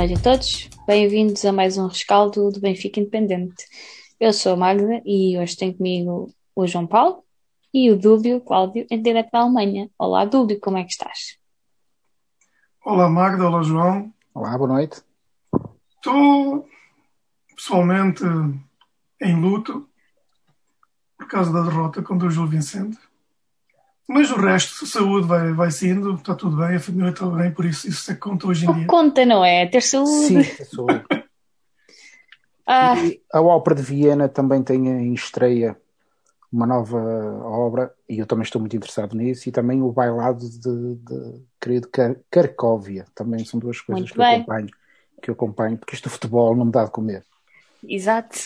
noite a todos, bem-vindos a mais um rescaldo do Benfica Independente. Eu sou a Magda e hoje tenho comigo o João Paulo e o Dúlio Cláudio, em direto da Alemanha. Olá, Dúlio, como é que estás? Olá, Magda, olá, João. Olá, boa noite. Estou pessoalmente em luto por causa da derrota contra o Gil Vicente. Mas o resto, saúde vai, vai sendo, está tudo bem, a família está bem, por isso isso é que conta hoje em O dia. conta, não é? Ter saúde. Sim, ter saúde. Ah, a Ópera de Viena também tem em estreia uma nova obra, e eu também estou muito interessado nisso, e também o bailado de, de querido Car Carcóvia. Também são duas coisas Muito que eu, bem. acompanho, que eu acompanho, porque isto do futebol não me dá de comer. exato.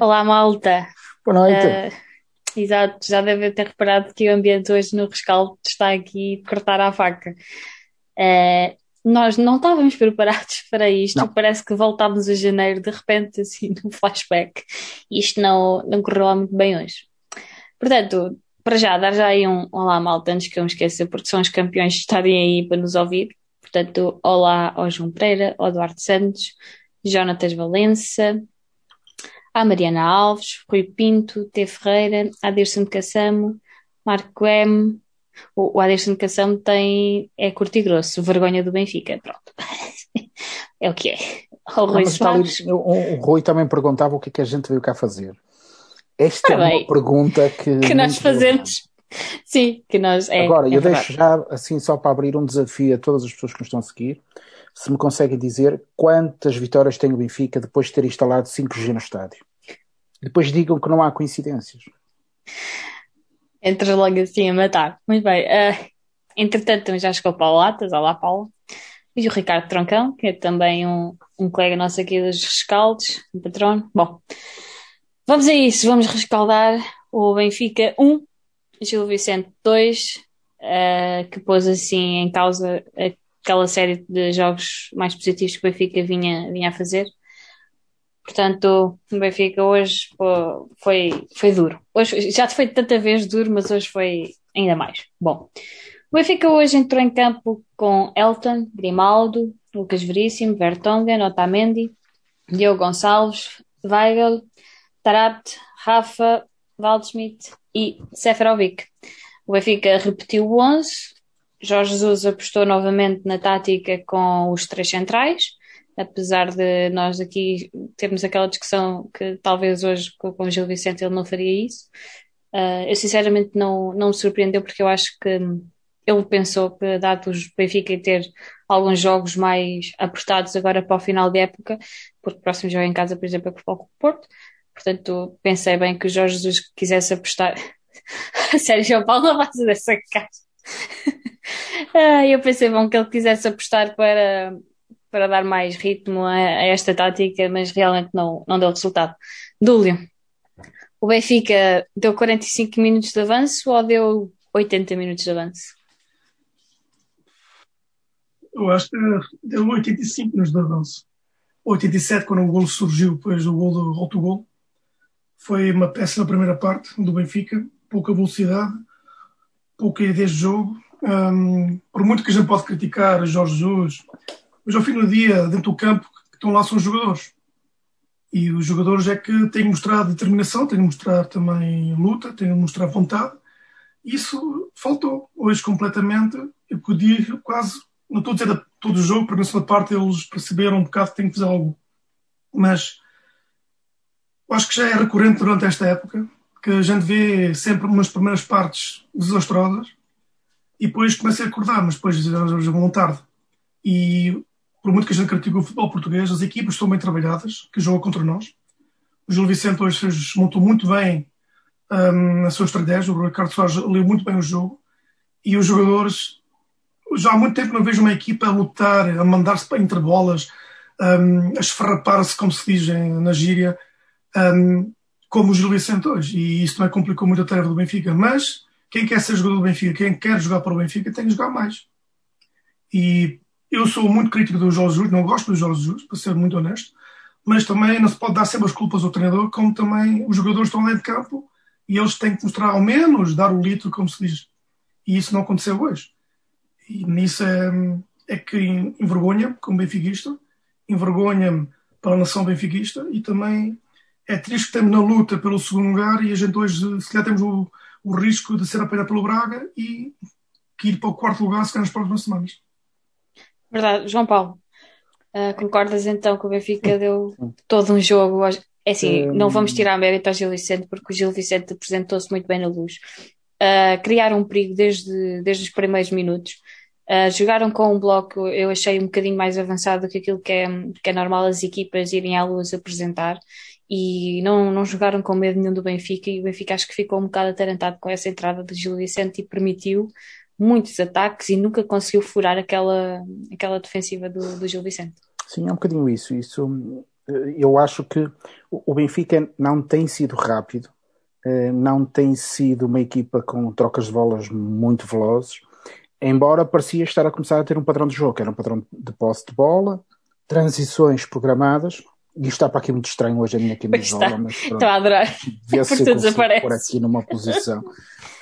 Olá, malta. Boa noite. Ah, exato, já deve ter reparado que o ambiente hoje no rescaldo está aqui de cortar à faca. Ah, nós não estávamos preparados para isto, Não. parece que voltámos a janeiro de repente, assim, num flashback. Isto não, não correu lá muito bem hoje. Portanto, para já, dar já aí um olá, malta, antes que eu me esqueça, porque são os campeões de estarem aí para nos ouvir. Portanto, olá ao João Pereira, ao Eduardo Santos, Jonatas Valença, à Mariana Alves, Rui Pinto, T. Ferreira, Aderson de Cassamo, Marco M. O, o Aderson de Cassamo tem, é curto e grosso, vergonha do Benfica. Pronto. É o que é. Não, Rui Soares. o, o Rui também perguntava o que é que a gente veio cá fazer. Esta Ah, é uma bem. pergunta que. que nós fazemos. Sim, que nós. É, Agora, é eu verdade. deixo já, assim, só para abrir um desafio a todas as pessoas que nos estão a seguir, se me conseguem dizer quantas vitórias tem o Benfica depois de ter instalado 5G no estádio. Depois digam que não há coincidências. Entras logo assim a matar. Muito bem. ah, entretanto, já chegou o Paulo Latas. Olá, Paulo. E o Ricardo Troncão, que é também um, um colega nosso aqui dos rescaldos, um patrono. Bom, vamos a isso. Vamos rescaldar o Benfica 1, Gil Vicente 2, ah, que pôs assim em causa aquela série de jogos mais positivos que o Benfica vinha, vinha a fazer. Portanto, o Benfica hoje pô, foi, foi duro. Hoje, já foi tanta vez duro, mas hoje foi ainda mais. Bom, o Benfica hoje entrou em campo com Elton, Grimaldo, Lucas Veríssimo, Vertonghen, Otamendi, Diogo Gonçalves, Weigl, Tarabt, Rafa, Waldschmidt e Seferovic. O Benfica repetiu o 11. Jorge Jesus apostou novamente na tática com os três centrais apesar de nós aqui termos aquela discussão que talvez hoje com o Gil Vicente ele não faria isso, uh, eu sinceramente não, não me surpreendeu porque eu acho que ele pensou que dado os Benfica ter alguns jogos mais apertados agora para o final de época, porque o próximo jogo em casa, por exemplo, é o Clube do Porto, portanto pensei bem que o Jorge Jesus quisesse apostar João Paulo, faças dessa casa. Ah, eu pensei bom que ele quisesse apostar para para dar mais ritmo a, a esta tática, mas realmente não, não deu resultado. Dúlio, o Benfica deu 45 minutos de avanço ou deu 80 minutos de avanço? Eu acho que deu 85 nos de avanço. 87, quando o golo surgiu, depois do gol do autogol. Foi uma péssima primeira parte do Benfica, pouca velocidade, pouca ideia de jogo. Hum, por muito que a gente pode criticar Jorge Jesus, mas ao fim do dia, dentro do campo, que estão lá são os jogadores. E os jogadores é que têm mostrado determinação, têm mostrado também luta, têm mostrado vontade. Isso faltou hoje completamente. Eu podia quase, não estou a dizer todo o jogo, porque na segunda parte eles perceberam um bocado que têm que fazer algo. Mas acho que já é recorrente durante esta época que a gente vê sempre umas primeiras partes desastrosas e depois começa a acordar, mas depois já vão tarde. E por muito que a gente critique o futebol português, as equipas estão bem trabalhadas, que jogam contra nós. O Gil Vicente hoje montou muito bem um, a sua estratégia, o Ricardo Soares leu muito bem o jogo, e os jogadores, já há muito tempo não vejo uma equipa a lutar, a mandar-se para entre bolas, um, a esfarrapar-se, como se diz na gíria, um, como o Vicente hoje. E isso também complicou muito a tarefa do Benfica. Mas quem quer ser jogador do Benfica, quem quer jogar para o Benfica, tem que jogar mais. E eu sou muito crítico do Jorge Jesus, não gosto do Jorge Jesus, para ser muito honesto, mas também não se pode dar sempre as culpas ao treinador, como também os jogadores estão dentro de campo e eles têm que mostrar ao menos, dar o litro, como se diz. E isso não aconteceu hoje. E nisso é, é que envergonha, como benfiquista, envergonha-me para a nação benfiquista e também é triste que estamos na luta pelo segundo lugar e a gente hoje, se calhar, temos o, o risco de ser apanhado pelo Braga e que ir para o quarto lugar se calhar nas próximas semanas. Verdade. João Paulo, uh, concordas então que o Benfica deu todo um jogo? É assim, um... não vamos tirar mérito ao Gil Vicente porque o Gil Vicente apresentou-se muito bem na luz. Uh, criaram um perigo desde, desde os primeiros minutos. Uh, jogaram com um bloco, eu achei um bocadinho mais avançado do que aquilo que é, que é normal as equipas irem à luz apresentar e não, não jogaram com medo nenhum do Benfica e o Benfica acho que ficou um bocado atarantado com essa entrada de Gil Vicente e permitiu muitos ataques e nunca conseguiu furar aquela, aquela defensiva do, do Gil Vicente. Sim, é um bocadinho isso. isso. Eu acho que o Benfica não tem sido rápido, eh, não tem sido uma equipa com trocas de bolas muito velozes, embora parecia estar a começar a ter um padrão de jogo, era um padrão de posse de bola, transições programadas, e está para aqui muito estranho hoje a minha camisola, mas pronto, Estou a adorar. Vê se eu desaparece. por aqui numa posição.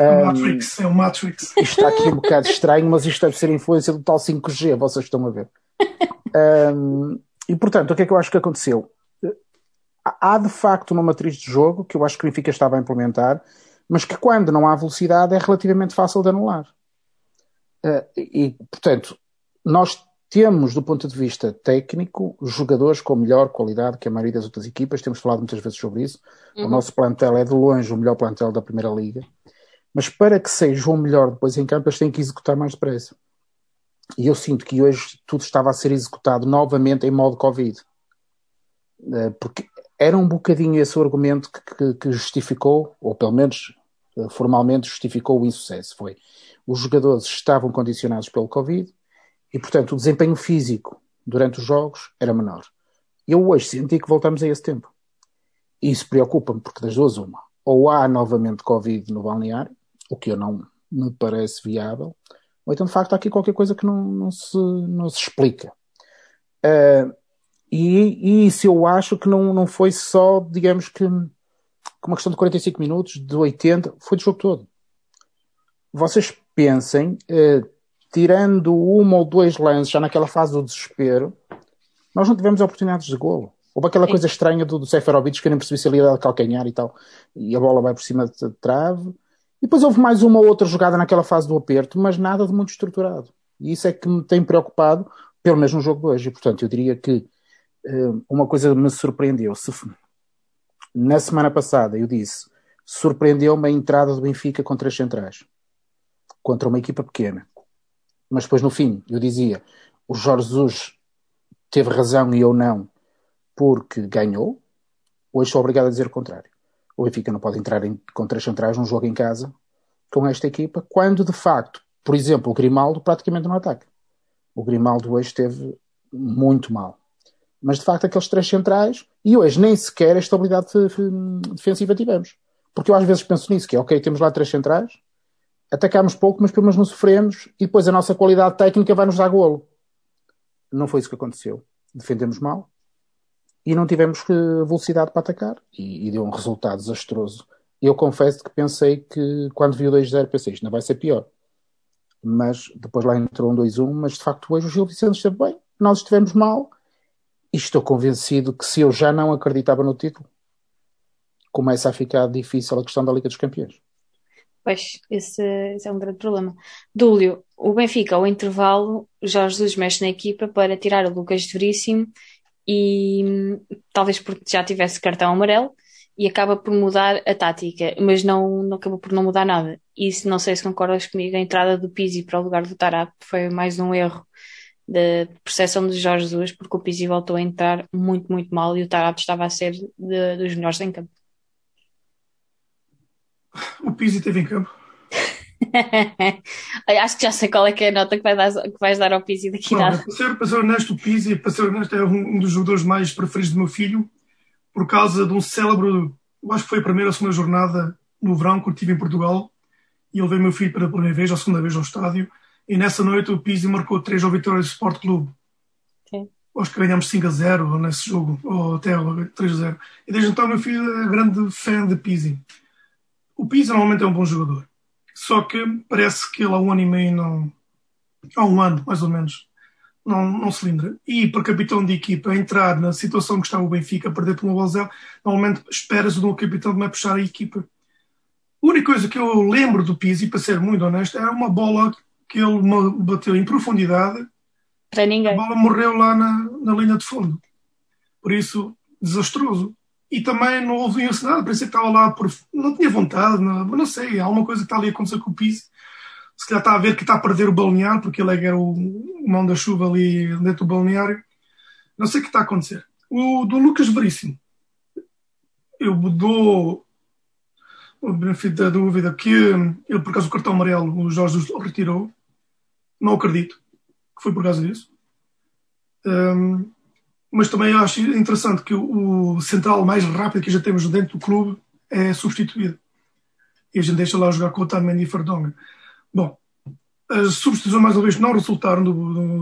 Um, Matrix, é o Matrix. Isto está aqui um bocado estranho, mas isto deve ser influência do tal 5G, vocês estão a ver. Um, e portanto, o que é que eu acho que aconteceu? Há de facto uma matriz de jogo que eu acho que o Benfica estava a implementar, mas que quando não há velocidade é relativamente fácil de anular. Uh, e, portanto, nós temos, do ponto de vista técnico, jogadores com melhor qualidade que a maioria das outras equipas, temos falado muitas vezes sobre isso. Uhum. O nosso plantel é de longe o melhor plantel da Primeira Liga, mas para que seja o melhor depois em campo, eles têm que executar mais depressa. E eu sinto que hoje tudo estava a ser executado novamente em modo Covid. Eh, porque era um bocadinho esse o argumento que, que, que justificou, ou pelo menos eh, formalmente justificou o insucesso. Foi os jogadores estavam condicionados pelo Covid, e, portanto, o desempenho físico durante os jogos era menor. Eu hoje senti que voltamos a esse tempo. E isso preocupa-me, porque das duas, uma. Ou há novamente Covid no balneário, o que eu não me parece viável, ou então, de facto, há aqui qualquer coisa que não, não, se, não se explica. Uh, e, e, isso eu acho que não, não foi só, digamos que, uma questão de 45 minutos, de 80, foi do jogo todo. Vocês pensem, uh, tirando uma ou dois lances já naquela fase do desespero, nós não tivemos oportunidades de golo. Houve aquela Sim. coisa estranha do, do Seferovic que eu nem percebi se ele ia calcanhar e tal, e a bola vai por cima de trave. E depois houve mais uma ou outra jogada naquela fase do aperto, mas nada de muito estruturado. E isso é que me tem preocupado, pelo menos no jogo de hoje. E, portanto, eu diria que uh, uma coisa me surpreendeu. Se, na semana passada eu disse, surpreendeu-me a entrada do Benfica contra as centrais. Contra uma equipa pequena mas depois no fim eu dizia o Jorge Jesus teve razão e eu não porque ganhou, hoje sou obrigado a dizer o contrário. O Benfica não pode entrar em, com três centrais num jogo em casa com esta equipa, quando de facto, por exemplo, o Grimaldo praticamente não ataca. O Grimaldo hoje esteve muito mal. Mas de facto aqueles três centrais, e hoje nem sequer a estabilidade defensiva tivemos. Porque eu às vezes penso nisso, que é ok, temos lá três centrais, atacámos pouco, mas pelo menos não sofremos e depois a nossa qualidade técnica vai nos dar golo. Não foi isso que aconteceu. Defendemos mal e não tivemos eh, velocidade para atacar e, e deu um resultado desastroso. Eu confesso que pensei que quando vi o 2-0 pensei isto não vai ser pior. Mas depois lá entrou um 2-1, mas de facto hoje o Gil Vicente esteve bem, nós estivemos mal e estou convencido que se eu já não acreditava no título, começa a ficar difícil a questão da Liga dos Campeões. Pois, esse, esse, é um grande problema. Dúlio, o Benfica, ao intervalo, Jorge Jesus mexe na equipa para tirar o Lucas Veríssimo e talvez porque já tivesse cartão amarelo e acaba por mudar a tática, mas não, não acabou por não mudar nada. E não sei se concordas comigo, a entrada do Pizzi para o lugar do Tarap foi mais um erro de percepção de Jorge Jesus, porque o Pizzi voltou a entrar muito, muito mal e o Tarap estava a ser de, dos melhores em campo. O Pizzi teve em campo. Acho que já sei qual é que é a nota que, vai dar, que vais dar ao Pizzi daqui a Para ser, para ser honesto, o Pizzi, para ser honesto, é um, um, dos jogadores mais preferidos do meu filho, por causa de um célebre, eu acho que foi a primeira ou segunda jornada no verão que eu estive em Portugal, e ele veio meu filho pela primeira vez, ou segunda vez ao estádio, e nessa noite o Pizzi marcou três ao Vitória do Sport Clube. Sim. Acho que ganhamos 5 a 0 nesse jogo, ou até 3 a 0. E desde então meu filho é grande fã de Pizzi. O Pisa normalmente é um bom jogador. Só que parece que ele há um ano e meio não. Há um ano, mais ou menos, não, não se lembra. E para capitão de equipa entrar na situação que estava o Benfica, perder gol zero, normalmente espera-se de um capitão de puxar a equipa. A única coisa que eu lembro do Pizzi, para ser muito honesto, era uma bola que ele bateu em profundidade. Para ninguém. A bola morreu lá na, na linha de fundo. Por isso, desastroso. E também não houve nada, parecia que estava lá por. Não tinha vontade, não, não sei, há alguma coisa que está ali a acontecer com o Pizzi se calhar está a ver que está a perder o balneário, porque ele é era o, mão da chuva ali dentro do balneário. Não sei o que está a acontecer. O do Lucas Veríssimo, eu dou o benefício da dúvida que ele, por causa do cartão amarelo, o Jorge o retirou. Não acredito que foi por causa disso. Um, mas também acho interessante que o, central mais rápido que já temos dentro do clube é substituído. E a gente deixa lá jogar com o Otamendi e Ferdonga. Bom, as substituições mais uma vez não resultaram do,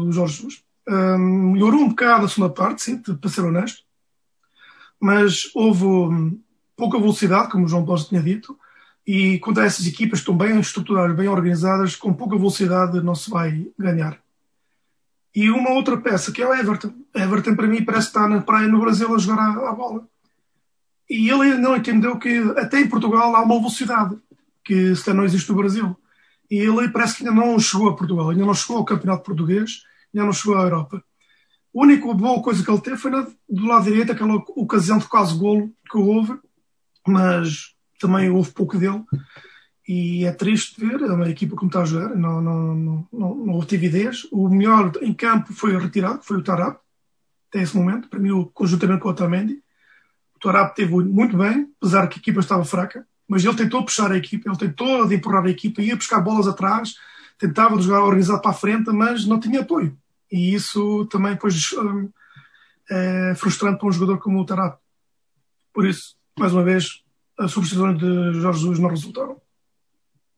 do, Jorge Jesus. Um, melhorou um bocado a segunda parte, sim, para ser honesto, mas houve um, pouca velocidade, como o João Paulo tinha dito, e quando essas equipas estão bem estruturadas, bem organizadas, com pouca velocidade não se vai ganhar. E uma outra peça, que é o Everton. Everton, para mim, parece estar na praia no Brasil a jogar a, a bola. E ele não entendeu que até em Portugal há uma velocidade, que se não existe no Brasil e ele parece que ainda não chegou a Portugal, ainda não chegou ao Campeonato Português, ainda não chegou à Europa. A única boa coisa que ele teve foi na, do lado direito, aquela ocasião de quase golo que houve, mas também houve pouco dele. E é triste ver a equipa como está a jogar, não, não, não, não, não houve tividez. O melhor em campo foi retirado, foi o Tarap, até esse momento, para mim, conjuntamente com o Otamendi. O Tarap teve muito bem, apesar que a equipa estava fraca mas ele tentou puxar a equipa, ele tentou empurrar a equipa, ia buscar bolas atrás, tentava jogar organizado para a frente, mas não tinha apoio. E isso também depois hum, é frustrante para um jogador como o Tarap. Por isso, mais uma vez, as substituições de Jorge Jesus não resultaram.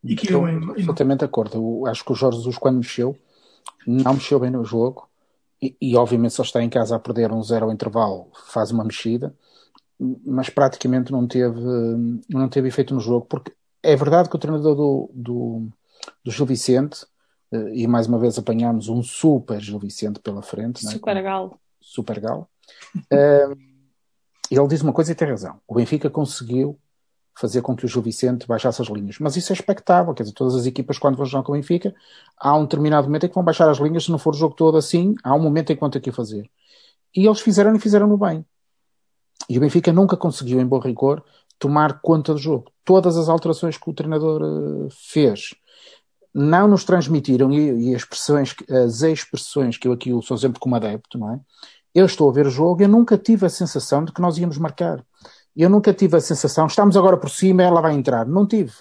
E que eu, eu Exatamente de acordo. Eu acho que o Jorge Jesus, quando mexeu, não mexeu bem no jogo. E, e obviamente, se ele está em casa a perder um zero ao intervalo, faz uma mexida mas praticamente não teve, não teve efeito no jogo, porque é verdade que o treinador do, do, do Gil Vicente, eh, e mais uma vez apanhámos um super Gil Vicente pela frente, é? super é? galo. Super galo. uh, ele diz uma coisa e tem razão. O Benfica conseguiu fazer com que o Gil Vicente baixasse as linhas. Mas isso é expectável, quer dizer, todas as equipas quando vão jogar com o Benfica, há um determinado momento em que vão baixar as linhas, se não for o jogo todo assim, há um momento em que vão ter que fazer. E eles fizeram e fizeram no bem. E o Benfica nunca conseguiu, em bom rigor, tomar conta do jogo. Todas as alterações que o treinador uh, fez não nos transmitiram, e, e, as, expressões, as expressões que eu aqui uso sempre como adepto, não é? Eu estou a ver o jogo, eu nunca tive a sensação de que nós íamos marcar. Eu nunca tive a sensação, estamos agora por cima, ela vai entrar. Não tive.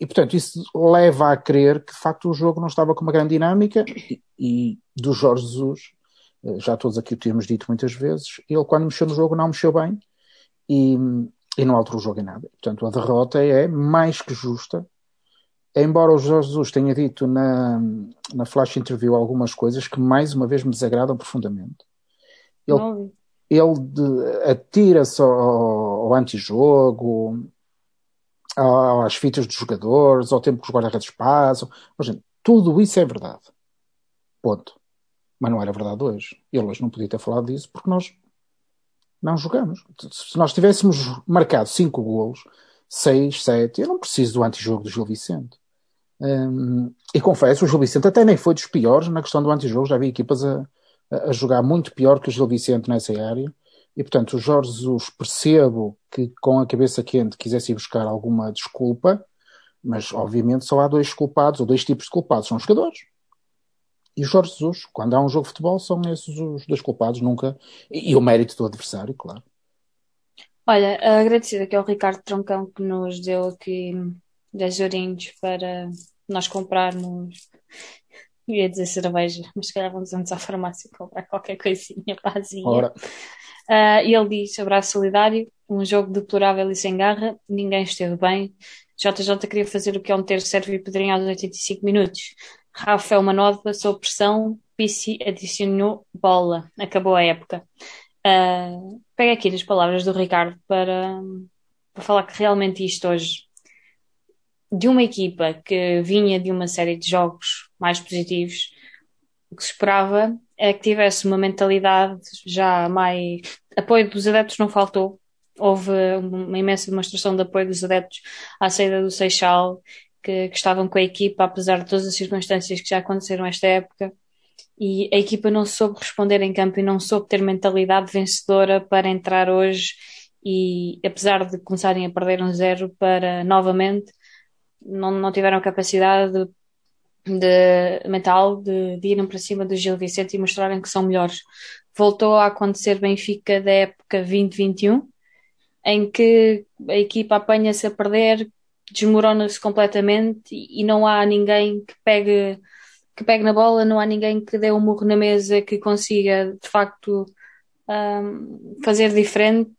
E, portanto, isso leva a crer que, de facto, o jogo não estava com uma grande dinâmica e, e do Jorge Jesus eh, já todos aqui o tínhamos dito muitas vezes, ele quando mexeu no jogo não mexeu bem e, e não alterou o jogo em nada. Portanto, a derrota é mais que justa. Embora o Jorge Jesus tenha dito na, na flash interview algumas coisas que mais uma vez me desagradam profundamente. Ele, ele atira-se ao, ao antijogo, às fitas dos jogadores, ao tempo que os guarda-redes passam. tudo isso é verdade. Ponto. Mas não era verdade hoje. Ele hoje não podia ter falado disso porque nós não jogamos. Se nós tivéssemos marcado 5 golos, 6, 7, eu não preciso do antijogo do Gil Vicente. Um, e confesso, o Gil Vicente até nem foi dos piores na questão do antijogo. Já vi equipas a, a jogar muito pior que o Gil Vicente nessa área. E portanto, o Jorge Jesus percebo que com a cabeça quente quisesse ir buscar alguma desculpa, mas obviamente só há dois culpados, ou dois tipos de culpados, são os jogadores e o Jorge Jesus. Quando há um jogo de futebol, são esses os dois culpados, nunca. E, e o mérito do adversário, claro. Olha, agradecida aqui ao Ricardo Troncão que nos deu aqui 10 ourinhos para nós comprarmos. Ia dizer cerveja, mas se calhar vamos antes à farmácia comprar qualquer coisinha pazinha. Ora. Uh, e ele diz: abraço solidário, um jogo deplorável e sem garra, ninguém esteve bem. JJ queria fazer o que é um serve e pedrinho aos 85 minutos. Rafael Manova, sob pressão, Pissi adicionou bola. Acabou a época. Uh, pega aqui nas palavras do Ricardo para, para falar que realmente isto hoje, de uma equipa que vinha de uma série de jogos mais positivos, o que se esperava é que tivesse uma mentalidade já mais. Apoio dos adeptos não faltou. Houve uma imensa demonstração de apoio dos adeptos à saída do Seixal, que, que estavam com a equipa, apesar de todas as circunstâncias que já aconteceram esta época. E a equipa não soube responder em campo e não soube ter mentalidade vencedora para entrar hoje e, apesar de começarem a perder um zero, para novamente não, não tiveram capacidade de mental de, de irem para cima do Gil Vicente e mostrarem que são melhores. Voltou a acontecer Benfica da época 2021, em que a equipa apanha-se a perder, desmorona-se completamente e, e não há ninguém que pegue, que pegue na bola, não há ninguém que dê um murro na mesa que consiga de facto um, fazer diferente.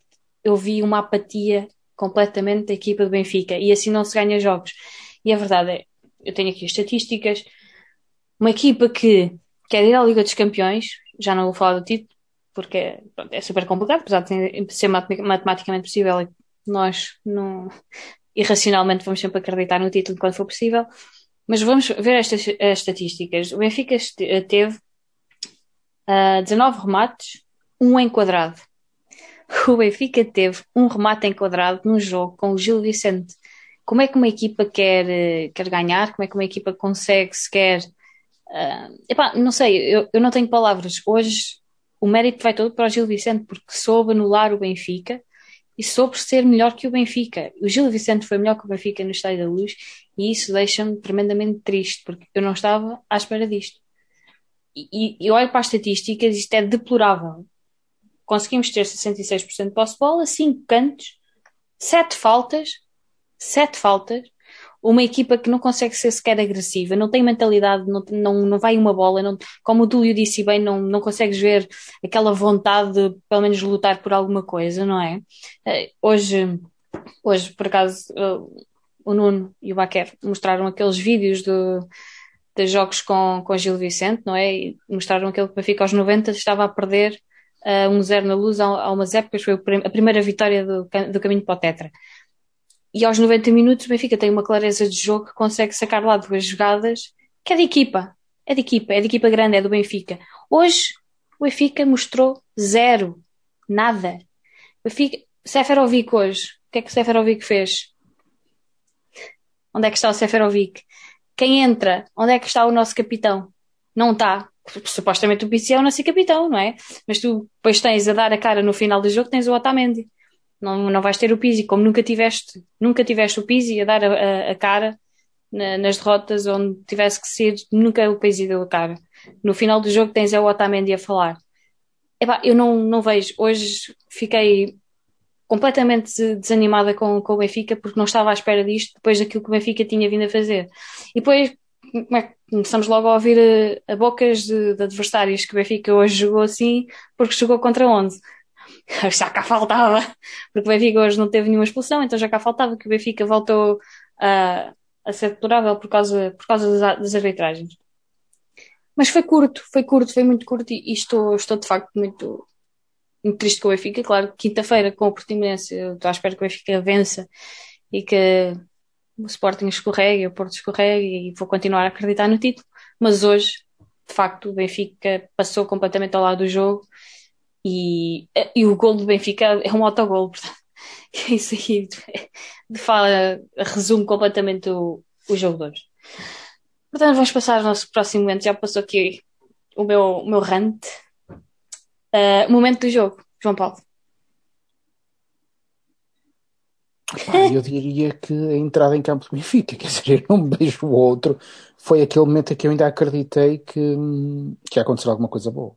Eu vi uma apatia completamente da equipa do Benfica e assim não se ganha jogos. E a verdade é, eu tenho aqui as estatísticas, uma equipa que quer ir à Liga dos Campeões, já não vou falar do título, porque pronto, é super complicado, apesar de ser matematicamente possível, nós não, irracionalmente vamos sempre acreditar no título quando for possível, mas vamos ver estas estatísticas. O Benfica teve uh, 19 remates, um enquadrado. O Benfica teve um remate enquadrado num jogo com o Gil Vicente como é que uma equipa quer, eh, quer ganhar, como é que uma equipa consegue sequer. Uh, epá, não sei, eu, eu não tenho palavras. Hoje o mérito vai todo para o Gil Vicente, porque soube anular o Benfica e soube ser melhor que o Benfica. O Gil Vicente foi melhor que o Benfica no Estádio da Luz e isso deixa-me tremendamente triste, porque eu não estava à espera disto. E, e, olho para as estatísticas, isto é deplorável. Conseguimos ter 66% de posse de bola, 5 cantos, 7 faltas, sete faltas, uma equipa que não consegue ser sequer agressiva, não tem mentalidade, não, não, não vai uma bola, não, como o Dúlio disse bem, não, não consegues ver aquela vontade de pelo menos lutar por alguma coisa, não é? Eh, hoje, hoje por acaso, eh, o Nuno e o Baquer mostraram aqueles vídeos do, de jogos com, com Gil Vicente, não é? E mostraram aquele que o Benfica aos 90 estava a perder uh, um zero na luz há, há umas épocas, foi a primeira vitória do, do caminho para o Tetra. E aos 90 minutos o Benfica tem uma clareza de jogo que consegue sacar lá duas jogadas que é de equipa. É de equipa, é de equipa grande, é do Benfica. Hoje o Benfica mostrou zero. Nada. O Benfica, Seferovic hoje. O que é que o Seferovic fez? Onde é que está o Seferovic? Quem entra? Onde é que está o nosso capitão? Não está. Supostamente o PC é o nosso capitão, não é? Mas tu depois tens a dar a cara no final do jogo, tens o Otamendi. Não, não vais ter o Pizzi, como nunca tiveste, nunca tiveste o Pizzi a dar a, a, a cara na, nas derrotas onde tivesse que ser, nunca o Pizzi deu a cara. No final do jogo tens é o Otamendi a falar. Epá, eu não, não vejo. Hoje fiquei completamente desanimada com, com o Benfica porque não estava à espera disto depois daquilo que o Benfica tinha vindo a fazer. E depois é começamos logo a ouvir a, a bocas de, de, adversários que o Benfica hoje jogou assim porque jogou contra 11. já cá faltava, porque o Benfica hoje não teve nenhuma expulsão, então já cá faltava que o Benfica voltou a, a ser deplorável por causa, por causa das, das arbitragens. Mas foi curto, foi curto, foi muito curto e, e estou, estou de facto muito, muito triste com o Benfica. Claro, quinta-feira com o Portimonense, eu estou à espera que o Benfica vença e que o Sporting escorregue, o Porto escorregue e vou continuar a acreditar no título. Mas hoje, de facto, o Benfica passou completamente ao lado do jogo e, e o gol do Benfica é um autogol, portanto, isso aí fala, resume completamente o, o jogo de hoje. Portanto, vamos passar ao nosso próximo momento. Já passou aqui o meu, o meu rant. Uh, momento do jogo, João Paulo. eu diria que a entrada em campo do Benfica, quer dizer, eu beijo o outro, foi aquele momento em que eu ainda acreditei que, que ia acontecer alguma coisa boa.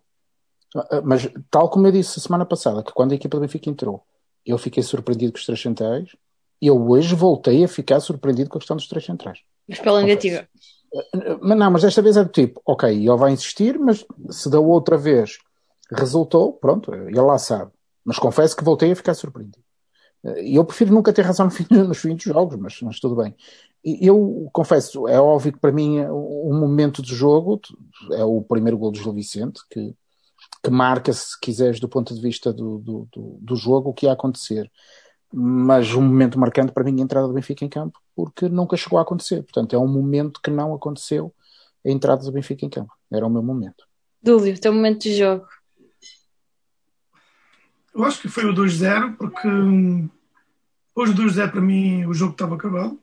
Ah, mas, tal como eu disse semana passada, que quando a equipa do Benfica entrou, eu fiquei surpreendido com os três centrais, eu hoje voltei a ficar surpreendido com a questão dos três centrais. Mas pela negativa. Mas não, mas desta vez é do tipo, ok, ele vai insistir, mas se da outra vez resultou, pronto, ele lá sabe. Mas confesso que voltei a ficar surpreendido. Eu prefiro nunca ter razão no fim, nos fins dos jogos, mas, mas tudo bem. Eu confesso, é óbvio que para mim o momento do jogo é o primeiro gol do Gil Vicente, que que marca, se quiseres, do ponto de vista do, do, do, do jogo, o que ia acontecer. Mas um momento marcante para mim a entrada do Benfica em campo, porque nunca chegou a acontecer. Portanto, é um momento que não aconteceu a entrada do Benfica em campo. Era o meu momento. Dúlio, teu momento de jogo. Eu acho que foi o 2-0, porque hum, depois do 2-0 para mim o jogo estava acabado.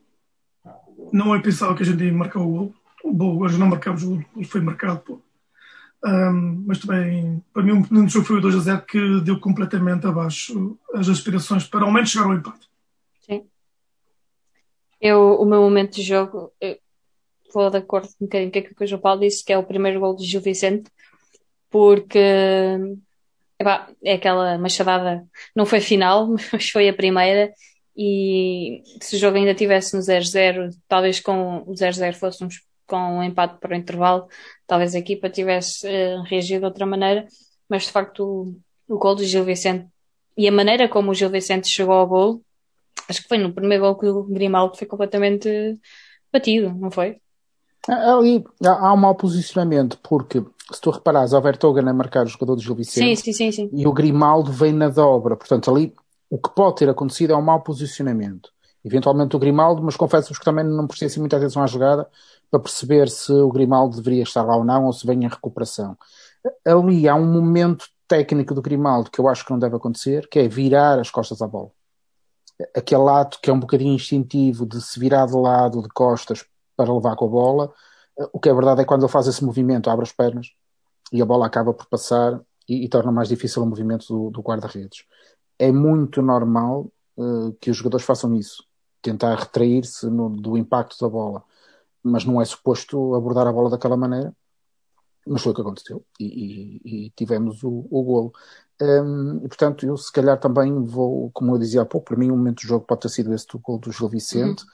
Não eu pensava que a gente ia marcar o gol. O gol, hoje não marcámos o gol, foi marcado. Pô. Um, mas também, para mim, momento do jogo foi o 2-0 que deu completamente abaixo as aspirações para ao menos chegar ao empate. Sim. Eu, o meu momento de jogo, vou de acordo um bocadinho com aquilo que o João Paulo disse, que é o primeiro gol de Gil Vicente, porque epá, é aquela machadada, não foi final, mas foi a primeira, e se o jogo ainda tivesse no 0-0, talvez com o 0-0 fôssemos com um empate para o intervalo, talvez a equipa tivesse uh, reagido de outra maneira, mas de facto o, o gol do Gil Vicente e a maneira como o Gil Vicente chegou ao gol, acho que foi no primeiro gol que o Grimaldo foi completamente batido, não foi? Ali há um mau posicionamento, porque se tu reparares, o Vertogen a marcar o jogador do Gil Vicente sim, sim, sim, e o Grimaldo vem na dobra. Portanto, ali o que pode ter acontecido é um mau posicionamento. Eventualmente o Grimaldo, mas confesso-vos que também não prestei assim muita atenção à jogada para perceber se o Grimaldo deveria estar lá ou não, ou se vem em recuperação. Ali há um momento técnico do Grimaldo que eu acho que não deve acontecer, que é virar as costas à bola. Aquele ato que é um bocadinho instintivo de se virar de lado, de costas, para levar com a bola. O que é verdade é que quando ele faz esse movimento, abre as pernas e a bola acaba por passar e, e torna mais difícil o movimento do, do guarda-redes. É muito normal uh, que os jogadores façam isso, tentar retrair-se do impacto da bola, mas não é suposto abordar a bola daquela maneira. Mas foi o que aconteceu e, e, e tivemos o, o golo. Um, e portanto, eu se calhar também vou, como eu dizia há pouco, para mim o momento do jogo pode ter sido esse do gol do Gil Vicente. Uhum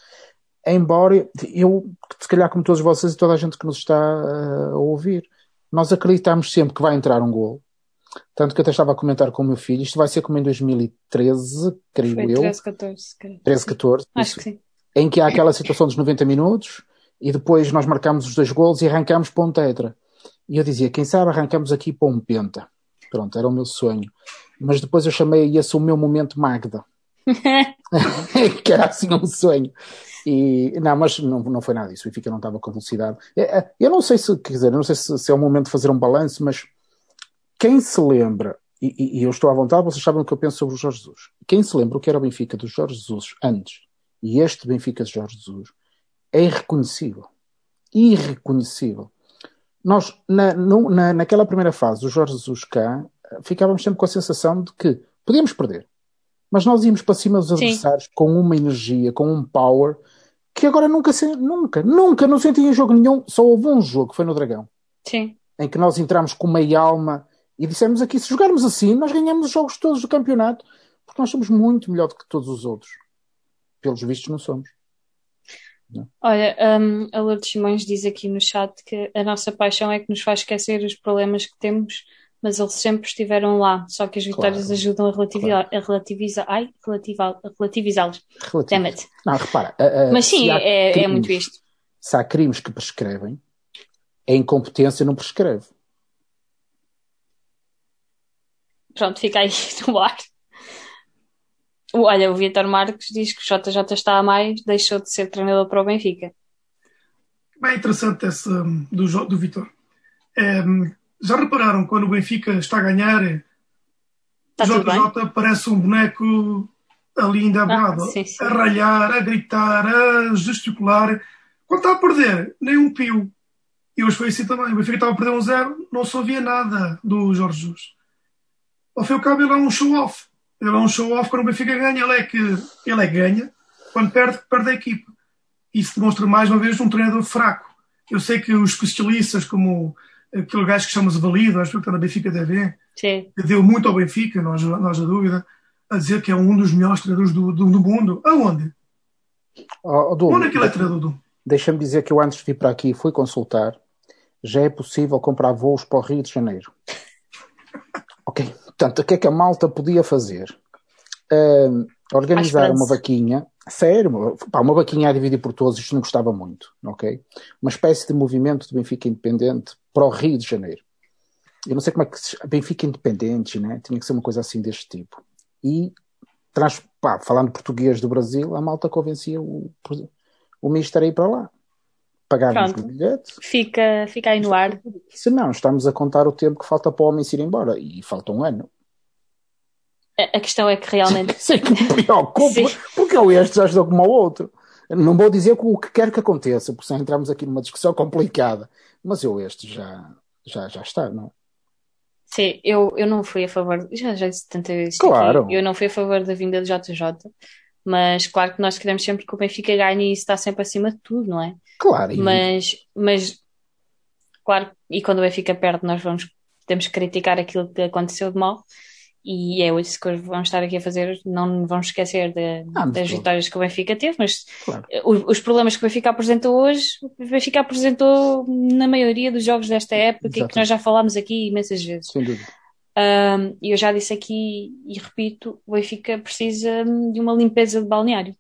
embora eu, se calhar como todos vocês e toda a gente que nos está uh, a ouvir, nós acreditamos sempre que vai entrar um gol. Tanto que eu até estava a comentar com o meu filho, isto vai ser como em 2013, creio Foi eu. 13, 14, creio. 13, 14. Acho isso, que sim. Em que há aquela situação dos 90 minutos e depois nós marcamos os dois gols e arrancamos para um tetra. E eu dizia, quem sabe arrancamos aqui para um penta. Pronto, era o meu sonho. Mas depois eu chamei esse o meu momento Magda. que era assim um sonho. E, não, mas não, não foi nada disso. O Benfica não estava com velocidade. É, é, Eu não sei se, quer dizer, não sei se, se é o momento de fazer um balanço, mas quem se lembra, e, e, eu estou à vontade, vocês sabem o que eu penso sobre o Jorge Jesus. Quem se lembra o que era o Benfica do Jorge Jesus antes e este Benfica de Jorge Jesus é irreconhecível. Irreconhecível. Nós, na, no, na, naquela primeira fase do Jorge Jesus cá, ficávamos sempre com a sensação de que podíamos perder, mas nós íamos para cima dos adversários com uma energia, com um power que agora nunca, nunca, nunca não senti em jogo nenhum. Só houve um jogo, que foi no Dragão. Sim. Em que nós entramos com meia alma e dissemos aqui: se jogarmos assim, nós ganhamos os jogos todos do campeonato, porque nós somos muito melhor do que todos os outros. Pelos vistos, não somos. Não. Olha, um, a Lourdes Simões diz aqui no chat que a nossa paixão é que nos faz esquecer os problemas que temos mas eles sempre estiveram lá, só que as vitórias Claro, ajudam a relativizar, claro. a relativizar, ai, relativa- a relativizá-los. It. Não, repara. a- a- Mas sim, é, é crimes- muito isto. Se há crimes que prescrevem, a incompetência não prescreve. Pronto, fica aí no ar. Olha, o Vitor Marques diz que o JJ está a mais, deixou de ser treinador para o Benfica. Bem interessante esse hum, do, do Vitor. Hum, já repararam quando o Benfica está a ganhar, Está? JJ parece um boneco ali ainda Ah, sim, sim. a ralhar, a gritar, a gesticular. Quando está a perder, nem um pio. E hoje foi assim também. O Benfica estava a perder um zero, não se ouvia nada do Jorge Jesus. Ao fim e ao cabo, ele é um show-off. Ele é um show-off quando o Benfica ganha. Ele é que, ele é que ganha. Quando perde, perde a equipa. Isso demonstra mais uma vez um treinador fraco. Eu sei que os especialistas, como aquele gajo que chama-se Valido, acho que está na Benfica TV, Sim. que deu muito ao Benfica, nós, nós a dúvida, a dizer que é um dos melhores treinadores do, do, do mundo. Aonde? Oh, oh, Dúlio, Onde é que ele é treinador do Deixa-me dizer que eu antes de vir para aqui fui consultar. Já é possível comprar voos para o Rio de Janeiro. Ok. Portanto, o que é que a malta podia fazer? Ahm, organizar uma vaquinha. Sério, pá, uma vaquinha a dividir por todos, isto não gostava muito, ok? Uma espécie de movimento de Benfica Independente para o Rio de Janeiro. Eu não sei como é que se Benfica Independente, né? Tinha que ser uma coisa assim deste tipo. E, trans, pá, falando português do Brasil, a malta convencia o, o ministro a ir para lá. Pagarmos Pronto. o bilhete. Fica, fica aí no ar. Se não, estamos a contar o tempo que falta para o homem se ir embora. E falta um ano. A a questão é que realmente. Sei que me preocupa, Sim. porque eu este já estou como o outro. Não vou dizer o que quer que aconteça, porque senão entramos aqui numa discussão complicada. Mas eu este já, já, já está, não é? Sim, eu, eu não fui a favor. Já, já disse tanta vez Claro. aqui. Eu não fui a favor da vinda do JJ. Mas claro que nós queremos sempre que o Benfica ganhe e isso está sempre acima de tudo, não é? Claro, Mas, mas claro, e quando o Benfica perde, nós vamos, temos que criticar aquilo que aconteceu de mal. E é isso que vamos estar aqui a fazer. Não vamos esquecer de- Ah, das todo. vitórias que o Benfica teve, mas Claro. os, os problemas que o Benfica apresentou hoje, o Benfica apresentou na maioria dos jogos desta época e que Exatamente. nós já falámos aqui imensas vezes. sem dúvida. Um, E eu já disse aqui e repito, o Benfica precisa de uma limpeza de balneário.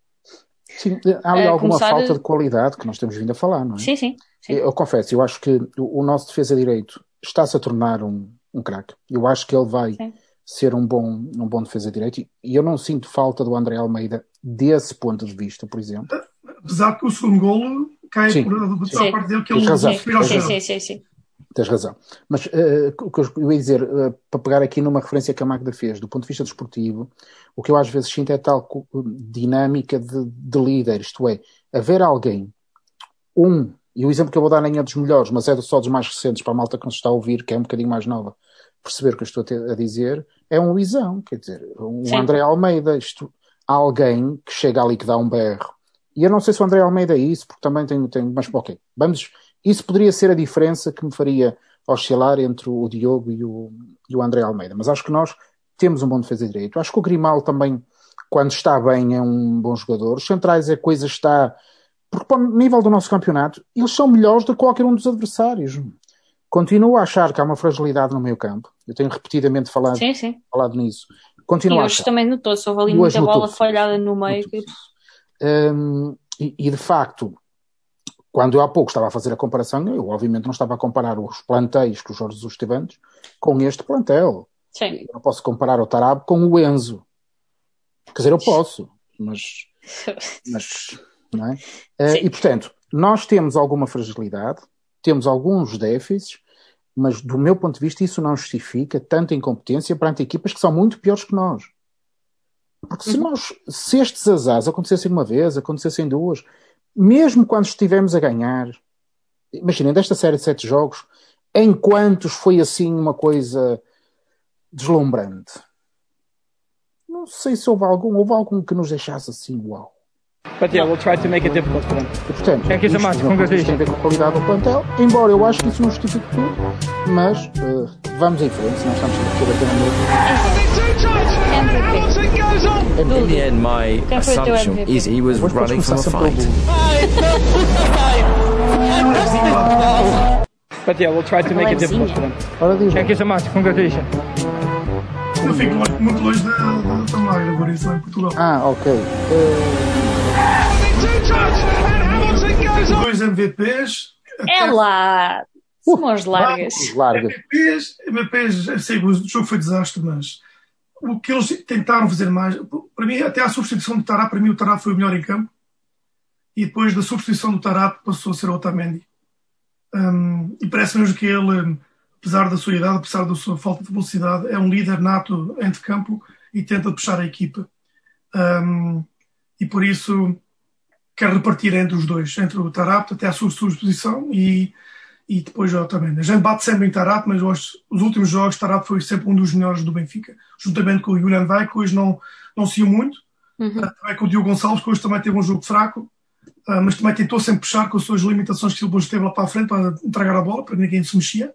Sim, há ali A alguma começar- falta de qualidade que nós temos vindo a falar, não é? Sim, sim. sim. Eu confesso, eu acho que o, o nosso defesa direito está-se a tornar um, um craque. Eu acho que ele vai Sim. ser um bom, um bom defesa direito e, e eu não sinto falta do André Almeida desse ponto de vista, por exemplo. Apesar que o segundo golo cai Sim. por, por Sim. parte dele, que Tens ele ao Sim, sim, sim, sim. Tens razão. Mas eh, o que eu ia dizer, eh, para pegar aqui numa referência que a Magda fez, do ponto de vista desportivo, o que eu às vezes sinto é tal co- dinâmica de, de líder, isto é, haver alguém, um, e o exemplo que eu vou dar nem é dos melhores, mas é só dos mais recentes, para a malta que nos está a ouvir, que é um bocadinho mais nova, perceber o que eu estou a, dizer, é um Luizão, quer dizer, um Sim. André Almeida, isto, alguém que chega ali que dá um berro. E eu não sei se o André Almeida é isso, porque também tenho, tenho mas ok, vamos, isso poderia ser a diferença que me faria oscilar entre o Diogo e o, e o André Almeida. Mas acho que nós temos um bom defesa de direito. Acho que o Grimal também, quando está bem, é um bom jogador. Os centrais é coisa está. Porque, para o nível do nosso campeonato, eles são melhores do que qualquer um dos adversários. Continuo a achar que há uma fragilidade no meio campo. Eu tenho repetidamente falado, Sim, sim. falado nisso. E Continuo a hoje também notou-se, houve ali E muita bola falhada no meio. que- Hum, e, e, de facto, quando eu há pouco estava a fazer a comparação, eu obviamente não estava a comparar os plantéis que o Jorge Jesus teve antes com este plantel. Sim. Eu não posso comparar o Tarab com o Enzo. Quer dizer, eu posso, mas, mas não é? Sim. e portanto, nós temos alguma fragilidade, temos alguns déficits, mas do meu ponto de vista isso não justifica tanta incompetência perante equipas que são muito piores que nós. Porque se nós, se estes azares acontecessem uma vez, acontecessem duas, mesmo quando estivemos a ganhar, imaginem, desta série de sete jogos, em quantos foi assim uma coisa deslumbrante? Não sei se houve algum, houve algum que nos deixasse assim, uau. But yeah, we'll try to make it difficult for them. E, portanto, Thank you so isto, much. vista, tem a ver com a qualidade do plantel, embora eu acho que isso não justifique tudo, mas eh, vamos em frente, senão estamos aqui a bater na mesa. In the end, my assumption is he was running from a sempre fight. But yeah, we'll try to make it difficult for them. Thank you so much. Congratulations. Eu fico muito longe da, da, da Magra, agora isso lá em Portugal. Ah, ok. Eh, Dois MVPs. É lá! Sumos largas. larga. MVPs, MVPs, eu sei que o jogo foi desastre, mas o que eles tentaram fazer mais, para mim, até a substituição do Tarap, para mim o Tarap foi o melhor em campo, e depois da substituição do Tarap passou a ser o Otamendi. Um, e parece mesmo que ele, apesar da sua idade, apesar da sua falta de velocidade, é um líder nato entre campo e tenta puxar a equipa. Um, e por isso quer repartir entre os dois, entre o Tarap até a sua substituição e e depois o Otamendi. A gente bate sempre em Tarap, mas hoje, os últimos jogos Tarap foi sempre um dos melhores do Benfica, juntamente com o Julian Vai, que hoje não, não se muito, Uhum. uh, também com o Diogo Gonçalves, que hoje também teve um jogo fraco, uh, mas também tentou sempre puxar com as suas limitações que ele depois teve lá para a frente para entregar a bola, para ninguém se mexia.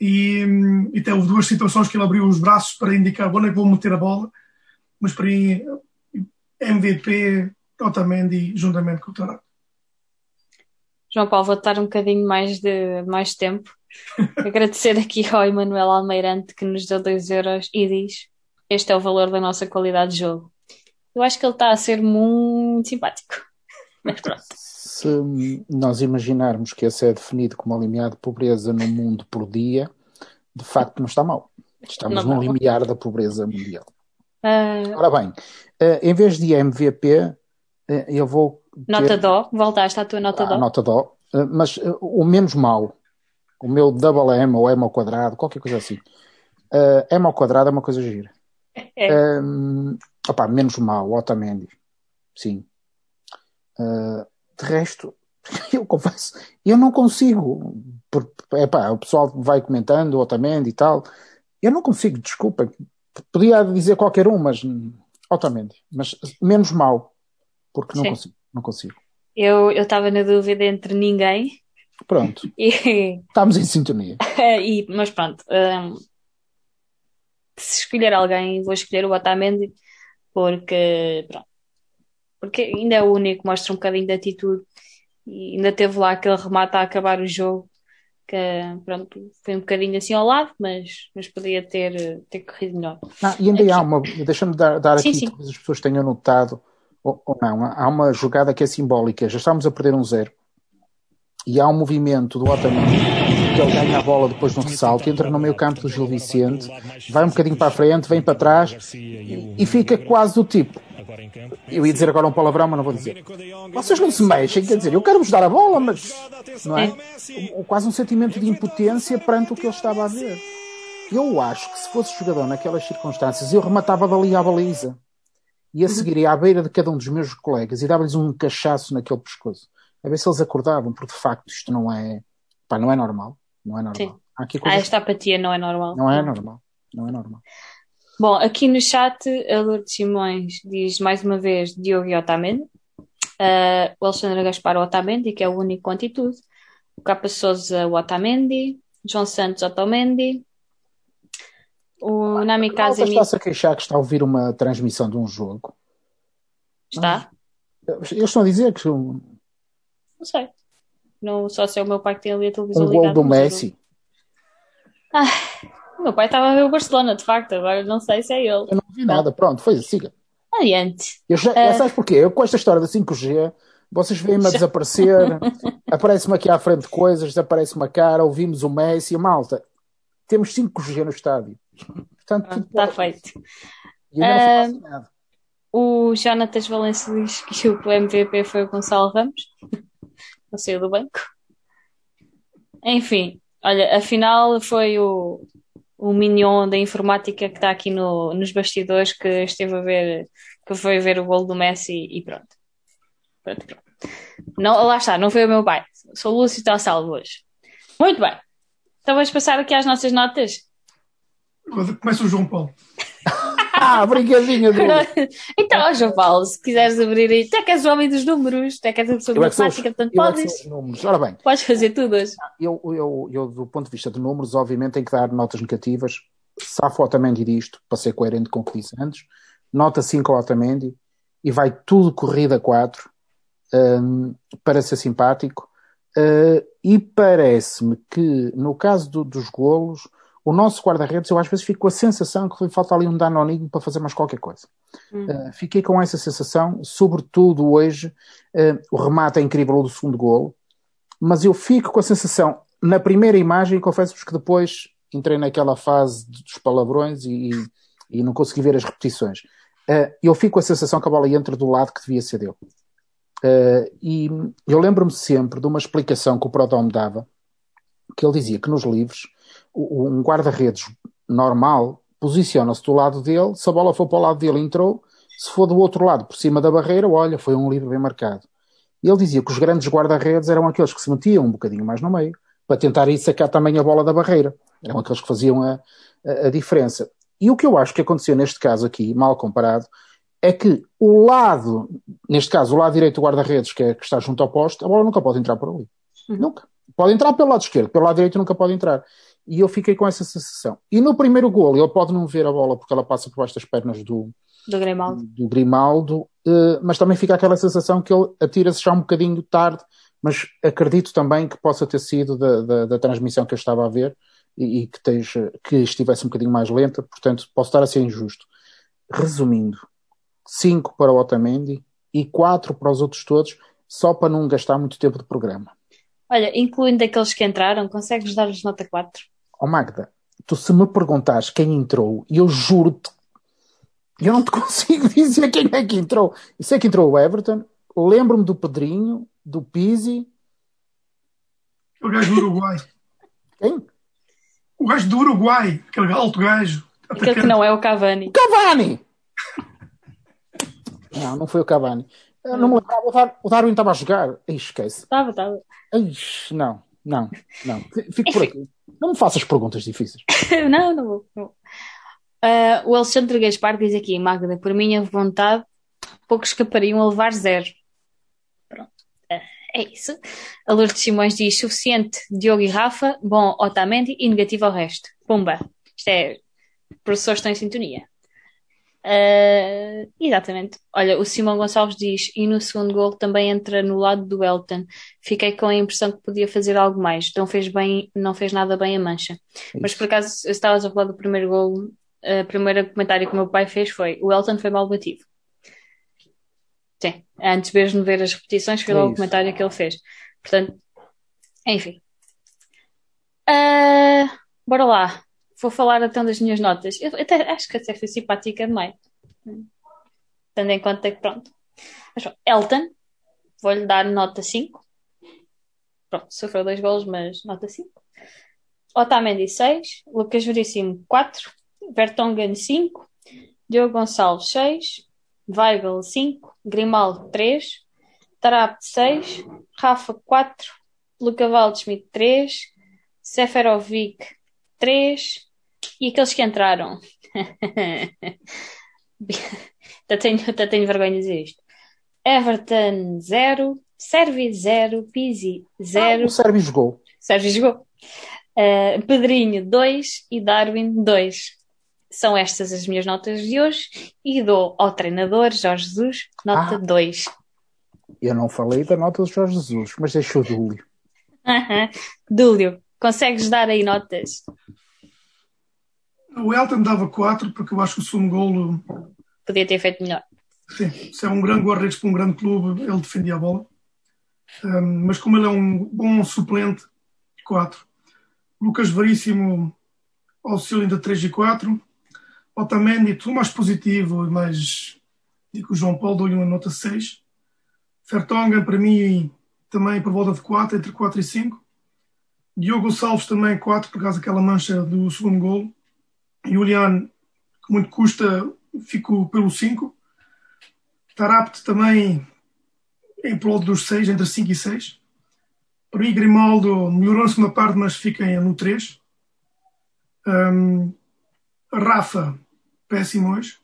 E, e até houve duas situações que ele abriu os braços para indicar onde é que vou meter a bola, mas para mim, MVP, Otamendi, juntamente com o Tarap. João Paulo, vou dar um bocadinho mais de mais tempo. Agradecer aqui ao Emanuel Almeirante que nos deu 2 euros e diz: Este é o valor da nossa qualidade de jogo. Eu acho que ele está a ser muito simpático. Mas pronto. Se nós imaginarmos que esse é definido como um limiar de pobreza no mundo por dia, de facto não está mal. Estamos Não mal. limiar da pobreza mundial. Ah, Ora bem, eh, em vez de MVP, eu vou ter nota dó, voltaste à tua nota a dó. nota dó. Uh, mas uh, o menos mau, o meu double M ou M ao quadrado, qualquer coisa assim. Uh, M ao quadrado é uma coisa gira. É. Um, opá, menos mal, Otamendi. Sim. Uh, de resto, eu confesso, eu não consigo. Porque, epá, o pessoal vai comentando Otamendi e tal. Eu não consigo, desculpa. Podia dizer qualquer um, mas Otamendi. Mas menos mal. Porque não Sim. consigo. Não consigo. Eu estava na dúvida entre ninguém Pronto. e, Estamos em sintonia. e- mas pronto. hum, se escolher alguém, vou escolher o Otamendi porque, pronto, porque ainda é o único mostra um bocadinho de atitude e ainda teve lá aquele remate a acabar o jogo que, pronto, foi um bocadinho assim ao lado, mas, mas podia ter, ter corrido melhor. Ah, e ainda Aqui. há uma, deixa-me dar, dar Sim, aqui, sim. talvez as pessoas tenham notado, ou, ou não, há uma jogada que é simbólica, já estamos a perder um zero, e há um movimento do Otamendi, que ele ganha a bola depois de um ressalto, entra no meio campo do Gil Vicente, vai um bocadinho para a frente, vem para trás, e, e fica quase do tipo, eu ia dizer agora um palavrão, mas não vou dizer, vocês não se mexem, quer dizer, eu quero-vos dar a bola, mas, não é? Quase um sentimento de impotência perante o que ele estava a ver. Eu acho que se fosse jogador naquelas circunstâncias, eu rematava dali à baliza. E a seguir ia à beira de cada um dos meus colegas e dava-lhes um cachaço naquele pescoço. A ver se eles acordavam, porque de facto isto não é, pá, não é normal. Não é normal. Sim. Há aqui Ah, coisas esta apatia não é normal. não é normal. Não é normal. Bom, aqui no chat, a Lourdes Simões diz mais uma vez Diogo e Otamendi. Uh, o Alexandre Gaspar, o Otamendi, que é o único com atitude. O Capa Souza, o Otamendi. João Santos, Otamendi. O Namikaze Malta está-se a queixar que está a ouvir uma transmissão de um jogo. está? Eles estão a dizer que Não sei. Não, só se é o meu pai que tem ali a televisão um gol ligada. do mas eu- Messi. O meu pai estava a ver o Barcelona, de facto. Agora não sei se é ele. Eu não vi nada. Pronto, foi siga. Adiante. Eu já, É. Sabes porquê? Eu com esta história da 5G, vocês veem-me a desaparecer, aparece-me aqui à frente coisas, desaparece uma cara, ouvimos o Messi, malta. Temos 5G no estádio. Portanto, Está feito. Ah, falasse nada. O Jonatas Valença diz que o MVP foi o Gonçalo Ramos. Não saiu do banco. Enfim, olha, afinal foi o, o mignon da informática que está aqui no, nos bastidores que esteve a ver, que foi ver o golo do Messi e pronto. Pronto, pronto. Não, lá está, não foi o meu pai. Sou Lúcio está salvo hoje. Muito bem. Então vamos passar aqui às nossas notas. Começa o João Paulo. Ah, brincadinha do. Então, ó, João Paulo, se quiseres abrir aí, tu é que és o homem dos números, tu é que és a pessoa é matemática, portanto é podes, os números. Ora bem, podes fazer tudo hoje. eu, eu, eu, do ponto de vista de números, obviamente tenho que dar notas negativas. Safo Otamendi disto, para ser coerente com o que disse antes. Nota 5 ao Otamendi e vai tudo corrida 4 hum, para ser simpático. Uh, e parece-me que, no caso do- dos golos, o nosso guarda-redes, eu às vezes fico com a sensação que falta ali um danoninho para fazer mais qualquer coisa. Hum. Uh, fiquei com essa sensação, sobretudo hoje, uh, o remate é incrível do segundo golo, mas eu fico com a sensação, na primeira imagem, confesso-vos que depois entrei naquela fase dos palavrões e, e- não consegui ver as repetições. Uh, eu fico com a sensação que a bola entra do lado que devia ser dele. E eu lembro-me sempre de uma explicação que o Prodom me dava, que ele dizia que nos livros, um guarda-redes normal posiciona-se do lado dele, se a bola for para o lado dele entrou, se for do outro lado, por cima da barreira, olha, foi um livro bem marcado. E ele dizia que os grandes guarda-redes eram aqueles que se metiam um bocadinho mais no meio, para tentar ir sacar também a bola da barreira. Eram aqueles que faziam a, a, a diferença. E o que eu acho que aconteceu neste caso aqui, mal comparado, é que o lado, neste caso, o lado direito do guarda-redes, que, é, que está junto ao poste, a bola nunca pode entrar por ali. Uhum. Nunca. Pode entrar pelo lado esquerdo, pelo lado direito nunca pode entrar. E eu fiquei com essa sensação. E no primeiro golo, ele pode não ver a bola porque ela passa por baixo das pernas do, Do Grimaldo. do Grimaldo, eh, mas também fica aquela sensação que ele atira-se já um bocadinho tarde, mas acredito também que possa ter sido da, da, da transmissão que eu estava a ver e, e que, esteja, que estivesse um bocadinho mais lenta, portanto posso estar a ser injusto. Resumindo, 5 para o Otamendi e 4 para os outros todos, só para não gastar muito tempo de programa. Olha, incluindo aqueles que entraram, consegues dar-lhes nota 4? Ó Magda, tu se me perguntares quem entrou, eu juro-te, eu não te consigo dizer quem é que entrou. Eu sei que entrou o Everton, lembro-me do Pedrinho, do Pizzi, O gajo do Uruguai. Quem? O gajo do Uruguai, aquele alto gajo. Aquele que não é o Cavani. Cavani! Não, não foi o Cavani. Eu não me lembrava, o Dar- o Darwin estava a jogar. Ih, esquece. Estava, estava. Não, não, não. Fico por aqui. Não me faças perguntas difíceis. não, não vou. Ah, o Alexandre Gaspar diz aqui, Magda, por minha vontade, poucos escapariam a levar zero. Pronto. Ah, é isso. A Lourdes Simões diz suficiente Diogo e Rafa, bom Otamendi e negativo ao resto. Pumba. Isto é, professores estão em sintonia. Ah, exatamente. Olha, o Simão Gonçalves diz, e no segundo gol também entra no lado do Elton. Fiquei com a impressão que podia fazer algo mais. Não fez bem, não fez nada bem a mancha. Mas por acaso, eu estavas a falar do primeiro gol, o primeiro comentário que o meu pai fez foi: o Elton foi mal batido. Sim, antes mesmo de ver as repetições, foi É logo o isso. comentário que ele fez. Portanto, enfim. Ah, bora lá. Vou falar então das minhas notas. Eu até, acho que até fui simpática demais. Tendo em conta que, pronto. Elton, vou-lhe dar nota 5. Pronto, sofreu dois golos, mas nota 5. Otamendi 6, Lucas Veríssimo 4, Vertonghen 5, Diogo Gonçalves 6, Weigl 5, Grimaldo 3, Tarap 6, Rafa 4, Luca Waldschmidt 3, Seferovic 3 e aqueles que entraram. até, tenho, até tenho vergonha de dizer isto. Everton 0, Servi 0, Pizzi 0, O Sérvio jogou. Sérgio jogou. Uh, Pedrinho 2 e Darwin 2. São estas as minhas notas de hoje e dou ao treinador Jorge Jesus nota Ah. 2. Eu não falei da nota do Jorge Jesus, mas deixou o Dúlio. Dúlio, consegues dar aí notas? O Elton dava 4, porque eu acho que o segundo golo, Podia ter feito melhor. sim, se é um grande guarda-redes para um grande clube, ele defendia a bola. Um, mas como ele é um bom suplente, 4. Lucas Veríssimo, auxílio entre 3 e 4. Otamendi, tudo mais positivo, mais. Digo o João Paulo, dou-lhe uma nota 6. Fertonga, para mim, também por volta de 4, entre 4 e 5. Diogo Gonçalves também 4, por causa daquela mancha do segundo golo. Julian, que muito custa, fico pelo 5. Tarapt também em prol dos 6, entre 5 e 6. Para mim, Grimaldo melhorou na segunda parte, mas fica no 3. Um, Rafa, péssimo hoje.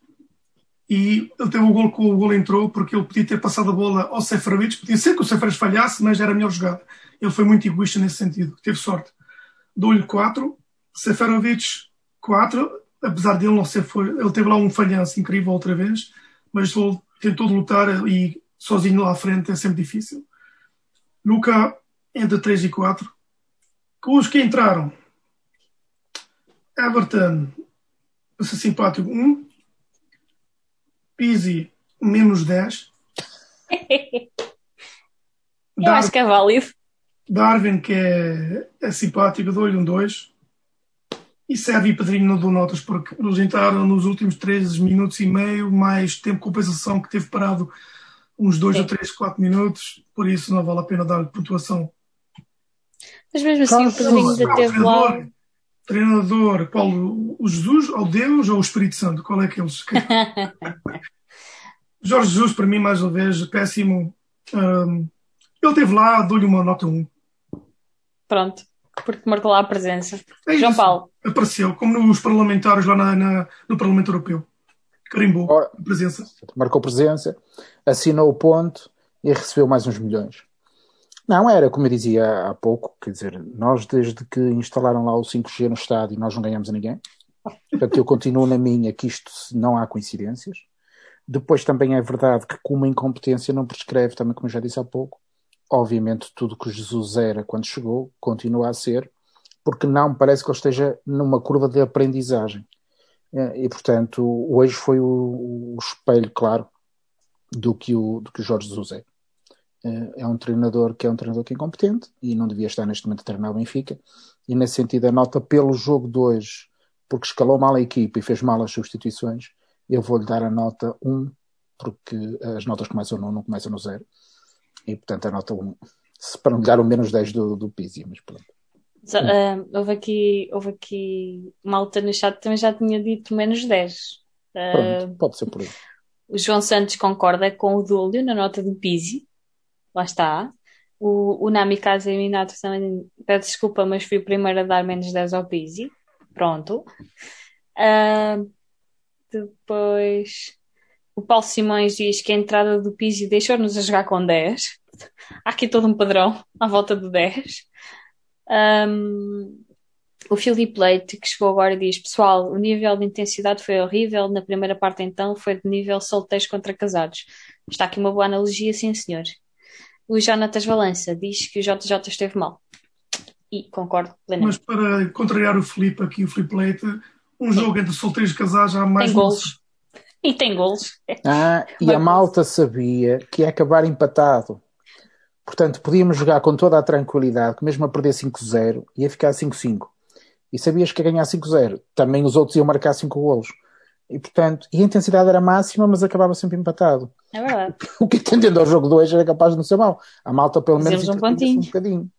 E ele teve o gol que o gol entrou, porque ele podia ter passado a bola ao Seferovic. Podia ser que o Seferovic falhasse, mas era a melhor jogada. Ele foi muito egoísta nesse sentido. Teve sorte. Dou-lhe 4. Seferovic, 4. Apesar dele não ser. Foi, ele teve lá um falhanço incrível outra vez, mas ele tentou de lutar e sozinho lá à frente é sempre difícil. Luca, entre 3 e 4. Os que entraram. Everton, para ser simpático, 1. Pizzi, menos 10. Eu acho que é válido. Darwin, que é, é simpático, dou-lhe um 2. E Sérgio e Pedrinho não dou notas, porque eles entraram nos últimos 13 minutos e meio, mais tempo de compensação que teve parado uns 2 Sim. ou 3, 4 minutos, por isso não vale a pena dar-lhe pontuação. Mas mesmo assim, o Pedrinho ainda teve lá. Treinador, treinador, qual? O Jesus, ou Deus, ou o Espírito Santo? Qual é que eles? Jorge Jesus, para mim, mais uma vez, péssimo. Hum, ele esteve lá, dou-lhe uma nota 1. Pronto, porque marcou lá a presença. É João isso. Paulo, Apareceu, como nos parlamentares lá na- na- no Parlamento Europeu. Carimbou Ora. a presença. Marcou presença, assinou o ponto e recebeu mais uns milhões. Não, era como eu dizia há pouco, quer dizer, nós desde que instalaram lá o 5G no estádio nós não ganhamos a ninguém. Portanto, eu continuo na minha que isto não há coincidências. Depois também é verdade que com uma incompetência não prescreve, também como eu já disse há pouco, obviamente tudo que Jesus era quando chegou, continua a ser, porque não parece que ele esteja numa curva de aprendizagem. Eh, E, portanto, hoje foi o, o espelho claro do que o, do que o Jorge Jesus é. É um treinador que é um treinador que é incompetente e não devia estar neste momento a treinar o Benfica. E nesse sentido, a nota pelo jogo de hoje, porque escalou mal a equipa e fez mal as substituições, eu vou-lhe dar a nota 1, porque as notas começam no 1, não começam no 0. E portanto, a nota 1 Se para não dar o menos 10 do, do Pizzi, mas pronto. Ah, houve aqui, houve aqui malta no chat também já tinha dito menos 10. Ah, Pronto, pode ser por aí. o João Santos concorda com o Dúlio na nota do Pizzi. Lá está. O, o Nami Casa Minato também pede desculpa, mas fui o primeiro a dar menos 10 ao Pizzi. Pronto. Ah, depois, o Paulo Simões diz que a entrada do Pizzi deixou-nos a jogar com 10. Há aqui todo um padrão à volta do 10. Um, o Filipe Leite, que chegou agora, diz: Pessoal, o nível de intensidade foi horrível. Na primeira parte, então, foi de nível solteiros contra casados. Está aqui uma boa analogia, sim, senhor. O Jonatas Valença diz que o JJ esteve mal. E concordo Mas plenamente. para contrariar o Filipe aqui, o Filipe Leite, um jogo entre solteiros e casados há mais Tem golos. E tem golos. Ah, e a malta sabia que ia acabar empatado. Portanto, podíamos jogar com toda a tranquilidade, que mesmo a perder 5-0, ia ficar 5-5. E sabias que ia ganhar 5-0. Também os outros iam marcar 5 golos. E, portanto, e a intensidade era máxima, mas acabava sempre empatado. É verdade. O que, atendendo ao jogo de hoje, era capaz de não ser mau. A malta, pelo menos, um entretinha-se um pontinho. bocadinho.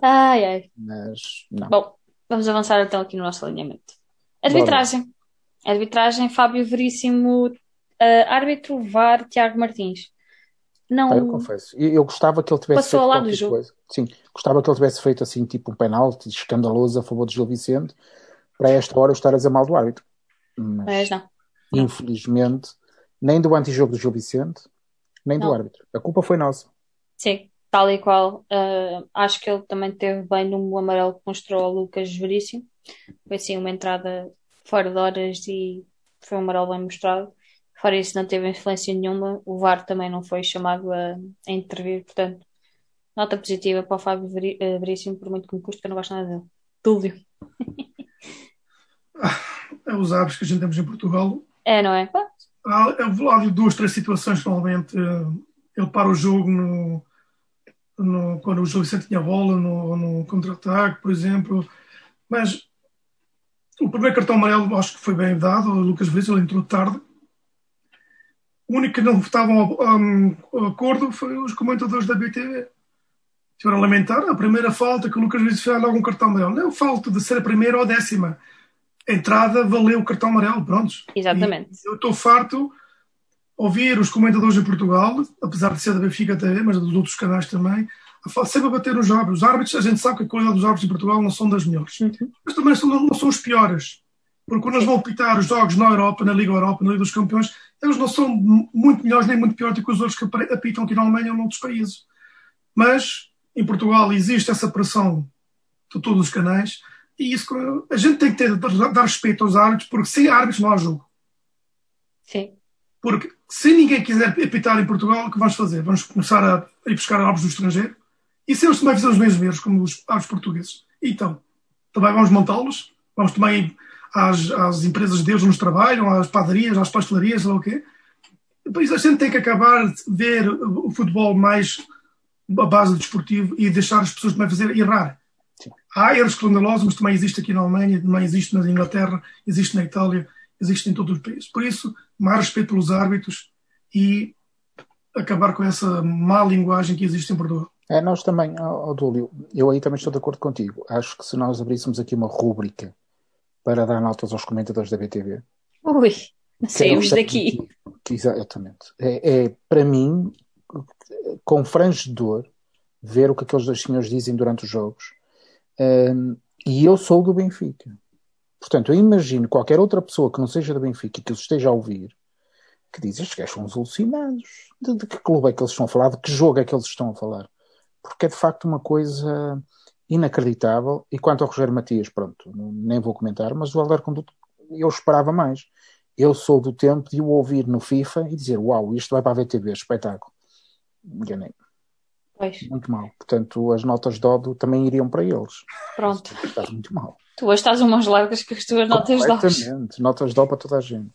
Ai, ai. Mas, não. Bom, vamos avançar então aqui no nosso alinhamento. Arbitragem. Arbitragem, Fábio Veríssimo, ah, árbitro VAR, Tiago Martins. Não. Ah, eu confesso. Eu, eu gostava que ele tivesse Passou feito ao lado do qualquer jogo. coisa. Sim, gostava que ele tivesse feito assim, tipo um penalti escandaloso a favor de Gil Vicente, para esta hora eu estar a dizer mal do árbitro. Mas, Mas não. infelizmente, nem do antijogo do Gil Vicente, nem do Não. árbitro. A culpa foi nossa. Sim, tal e qual. Ah, acho que ele também teve bem no amarelo que mostrou ao Lucas Veríssimo. Foi assim uma entrada fora de horas e foi um amarelo bem mostrado. Fora isso, não teve influência nenhuma. O VAR também não foi chamado a, a intervir, portanto, nota positiva para o Fábio eh, Veríssimo, por muito que me custe, que eu não gosto nada dele. Túlio. É os hábitos que a gente temos em Portugal. É, não é? Há, há ali duas, três situações normalmente eh, ele para o jogo no, no- quando o Gil Vicente tinha bola, no, no contra-ataque, por exemplo. Mas o primeiro cartão amarelo acho que foi bem dado ao Lucas Veríssimo, ele entrou tarde. O único que não estavam um, acordo foi os comentadores da BTV. Tiveram a lamentar a primeira falta que o Lucas Veríssimo fez logo um cartão amarelo. Não é o falta de ser a primeira ou a décima. Entrada valeu o cartão amarelo, prontos. Exatamente. E eu estou farto de ouvir os comentadores em Portugal, apesar de ser da Benfica TV, mas dos outros canais também, sempre a bater nos árbitros. Os árbitros, a gente sabe que a qualidade dos árbitros em Portugal não são das melhores. Mas também são- não, são os piores. Porque quando eles vão apitar os jogos na Europa, na Liga Europa, na Liga dos Campeões, eles não são mu- muito melhores nem muito piores do que os outros que apitam aqui na Alemanha ou noutros países. Mas em Portugal existe essa pressão de todos os canais e isso a gente tem que ter, dar respeito aos árbitros, porque sem árbitros não há jogo. Sim. Porque se ninguém quiser apitar em Portugal, o que vamos fazer? Vamos começar a, ir buscar árbitros do estrangeiro? E se eles também fizerem os mesmos erros como os árbitros portugueses? Então, também vamos montá-los? Vamos também às, às empresas deles onde trabalham, às padarias, às pastelarias, sei lá o quê? Por isso a gente tem que acabar de ver o futebol mais a base desportivo e deixar as pessoas também fazer errar. Há erros escandalosos, mas também existe aqui na Alemanha, também existe na Inglaterra, existe na Itália, existe em todos os países. Por isso, mais respeito pelos árbitros e acabar com essa má linguagem que existe em Portugal. É, nós também, ó, ó, Dúlio, eu aí também estou de acordo contigo. Acho que se nós abríssemos aqui uma rúbrica para dar notas aos comentadores da BTV, Ui, saímos é daqui. que- Exatamente. É, é, para mim, confrangedor ver o que aqueles dois senhores dizem durante os jogos. Hum, e eu sou do Benfica. Portanto, eu imagino qualquer outra pessoa que não seja do Benfica e que os esteja a ouvir que diz: estes gajos são uns alucinados. De, de que clube é que eles estão a falar? De que jogo é que eles estão a falar? Porque é de facto uma coisa inacreditável. E quanto ao Rogério Matias, pronto, nem vou comentar, mas o Helder Conduto eu esperava mais. Eu sou do tempo de o ouvir no FIFA e dizer: Uau, isto vai para a VTV, espetáculo. Enganei, Pois, muito mal. Portanto, as notas de ódio também iriam para eles. pronto. Está muito mal. Tu hoje estás umas largas com as tuas notas de óculos. Completamente. Notas de ódio para toda a gente.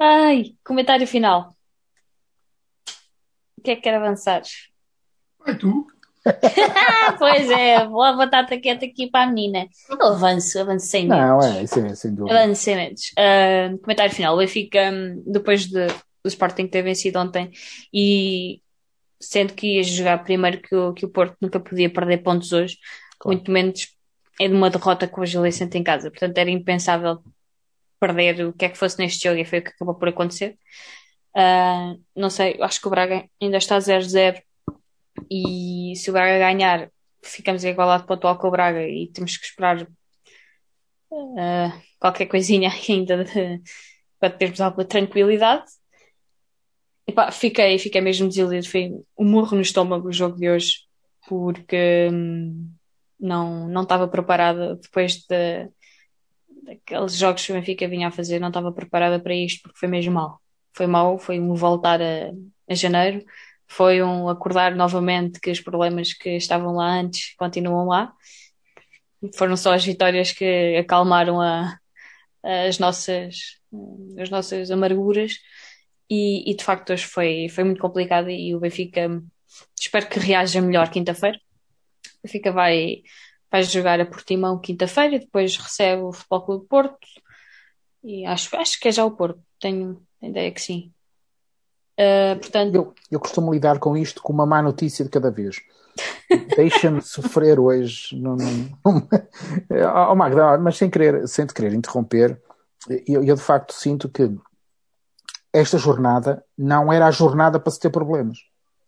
Ai, comentário final. O que é que quer avançar? Vai tu. Pois é, vou a batata quieta aqui para a menina. Eu avanço, avanço sem medo. Não, é, isso é sem dúvida. Avanço sem medos. Ah, comentário final. O Benfica, hum, depois de, do Sporting ter vencido ontem e sendo que ia jogar primeiro que o, que o Porto nunca podia perder pontos hoje, Claro. muito menos é de uma derrota com o Gil Vicente em casa. Portanto, era impensável perder o que é que fosse neste jogo e foi o que acabou por acontecer. Ah, não sei, acho que o Braga ainda está 0-0 e se o Braga ganhar, ficamos igualado pontual com o Braga e temos que esperar ah, qualquer coisinha ainda de- para termos alguma tranquilidade. Epá, fiquei, fiquei mesmo desiludido. Foi um murro no estômago o jogo de hoje, porque hum, não não estava preparada depois de, daqueles jogos que o Benfica vinha a fazer, não estava preparada para isto, porque foi mesmo mal. Foi mal, foi um voltar a, a janeiro, foi um acordar novamente que os problemas que estavam lá antes continuam lá. Foram só as vitórias que acalmaram a, as nossas, as nossas amarguras e, e de facto hoje foi, foi muito complicado e o Benfica espero que reaja melhor quinta-feira. O Benfica vai, vai jogar a Portimão quinta-feira, depois recebe o Futebol Clube Porto e acho, acho que é já o Porto, tenho a ideia que sim. Uh, portanto, Eu, eu costumo lidar com isto com uma má notícia de cada vez. Deixa-me sofrer hoje. Não, não, não... Oh, Magda, mas sem querer, sem te querer interromper, eu, eu de facto sinto que esta jornada não era a jornada para se ter problemas,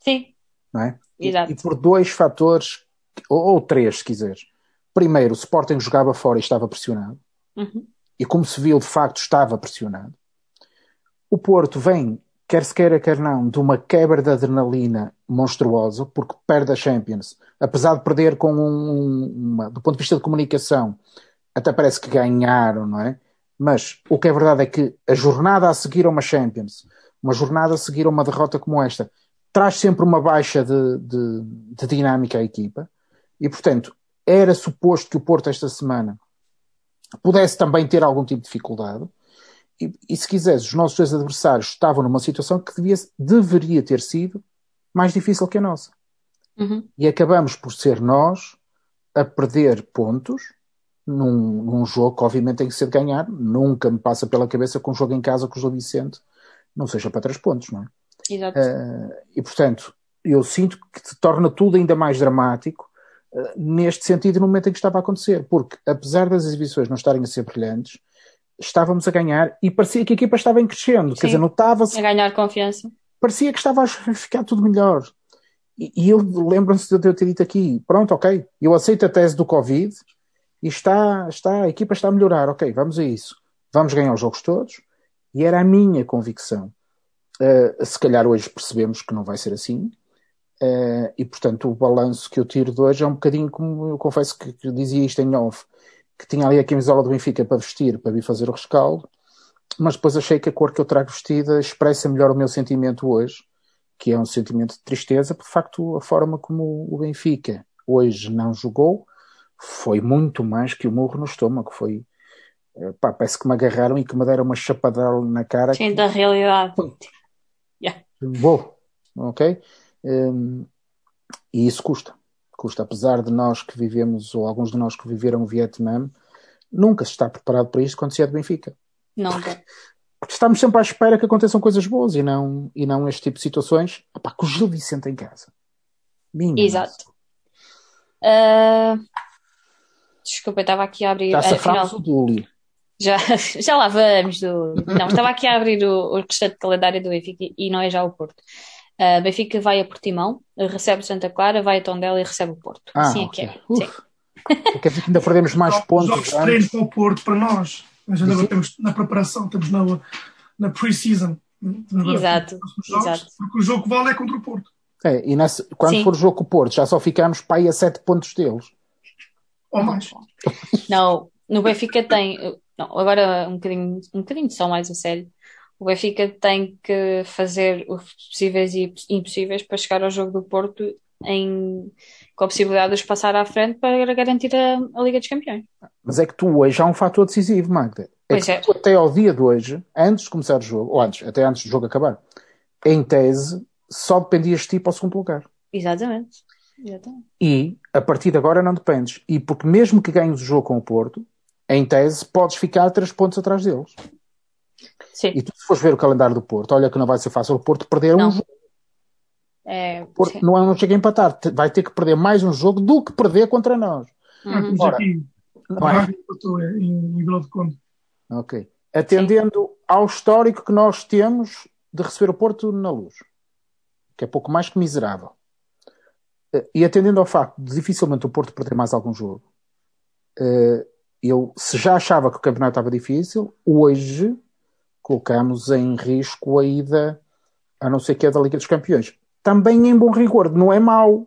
sim, não é? E, Exato. e por dois fatores, ou, ou três, se quiseres. Primeiro, o Sporting jogava fora e estava pressionado. Uhum. E como se viu, de facto, estava pressionado. O Porto vem, quer se queira, quer não, de uma quebra de adrenalina monstruosa, porque perde a Champions. Apesar de perder com um, uma, do ponto de vista de comunicação, até parece que ganharam, não é? Mas o que é verdade é que a jornada a seguir a uma Champions, uma jornada a seguir a uma derrota como esta, traz sempre uma baixa de, de, de dinâmica à equipa. E, portanto, era suposto que o Porto esta semana pudesse também ter algum tipo de dificuldade. E, e, se quiseres, os nossos dois adversários estavam numa situação que devia, deveria ter sido mais difícil que a nossa. Uhum. E acabamos por ser nós a perder pontos num, num, jogo que obviamente tem que ser de ganhar. Nunca me passa pela cabeça que um jogo em casa com o Gil Vicente não seja para três pontos, não é? Exato. Uh, e portanto, eu sinto que se torna tudo ainda mais dramático uh, neste sentido no momento em que estava a acontecer, porque apesar das exibições não estarem a ser brilhantes, estávamos a ganhar e parecia que a equipa estava em crescendo, Sim. quer dizer, notava-se. A ganhar confiança. Parecia que estava a ficar tudo melhor. E, e eu lembro-me de eu ter dito aqui: pronto, ok, eu aceito a tese do Covid e está, está, a equipa está a melhorar, ok, vamos a isso. Vamos ganhar os jogos todos. E era a minha convicção. Uh, se calhar hoje percebemos que não vai ser assim. Uh, e portanto, o balanço que eu tiro de hoje é um bocadinho como eu confesso que, que dizia isto em off, que tinha ali a camisola do Benfica para vestir, para vir fazer o rescaldo, mas depois achei que a cor que eu trago vestida expressa melhor o meu sentimento hoje, que é um sentimento de tristeza, por de facto a forma como o Benfica hoje não jogou foi muito mais que o murro no estômago, foi pá, parece que me agarraram e que me deram uma chapadela na cara. Sim, que... da realidade. Yeah. Vou, ok? Um, e isso custa. Custa, apesar de nós que vivemos, ou alguns de nós que viveram o Vietnã, nunca se está preparado para isto quando se é de Benfica. Nunca. Porque estamos sempre à espera que aconteçam coisas boas e não, e não este tipo de situações. Opá, com o Gil Vicente em casa. Minha Exato. Uh... Desculpa, eu estava aqui a abrir. Já safrámos o Dúlio. Já, já lá vamos. Do... Não, estava aqui a abrir o, o restante calendário do Benfica e não é já o Porto. Uh, Benfica vai a Portimão, recebe Santa Clara, vai a Tondela e recebe o Porto. Ah, assim okay. é que é. Sim. Quer dizer que ainda perdemos mais pontos. Os jogos de treino para o Porto, para nós. Mas ainda temos na preparação, estamos na, na pre-season. Exato, exato. Porque o jogo que vale é contra o Porto. É, e nessa, quando Sim. for o jogo com o Porto, já só ficamos para aí a 7 pontos deles. Ou mais. Não, no Benfica tem. Não, agora um bocadinho, um bocadinho só mais a sério. O Benfica tem que fazer os possíveis e impossíveis para chegar ao jogo do Porto em, com a possibilidade de os passar à frente para garantir a, a Liga dos Campeões. Mas é que tu hoje há um fator decisivo, Magda. É pois que é. tu, até ao dia de hoje, antes de começar o jogo, ou antes, até antes do jogo acabar, em tese, só dependias de ti para o segundo lugar. Exatamente. Exatamente. E a partir de agora não dependes. E porque mesmo que ganhes o jogo com o Porto, em tese, podes ficar 3 pontos atrás deles. Sim. E tu, se fores ver o calendário do Porto, olha que não vai ser fácil o Porto perder Não. um jogo. É, Por- sim. não, é- não chega a empatar. Vai ter que perder mais um jogo do que perder contra nós. Ah, temos Ora, aqui. Não é? Em, em de Conde. Ok. Atendendo ao histórico que nós temos de receber o Porto na luz, que é pouco mais que miserável, e atendendo ao facto de dificilmente o Porto perder mais algum jogo, eh, eu, se já achava que o campeonato estava difícil, hoje colocamos em risco a ida, a não ser que é da Liga dos Campeões. Também em bom rigor, não é mau.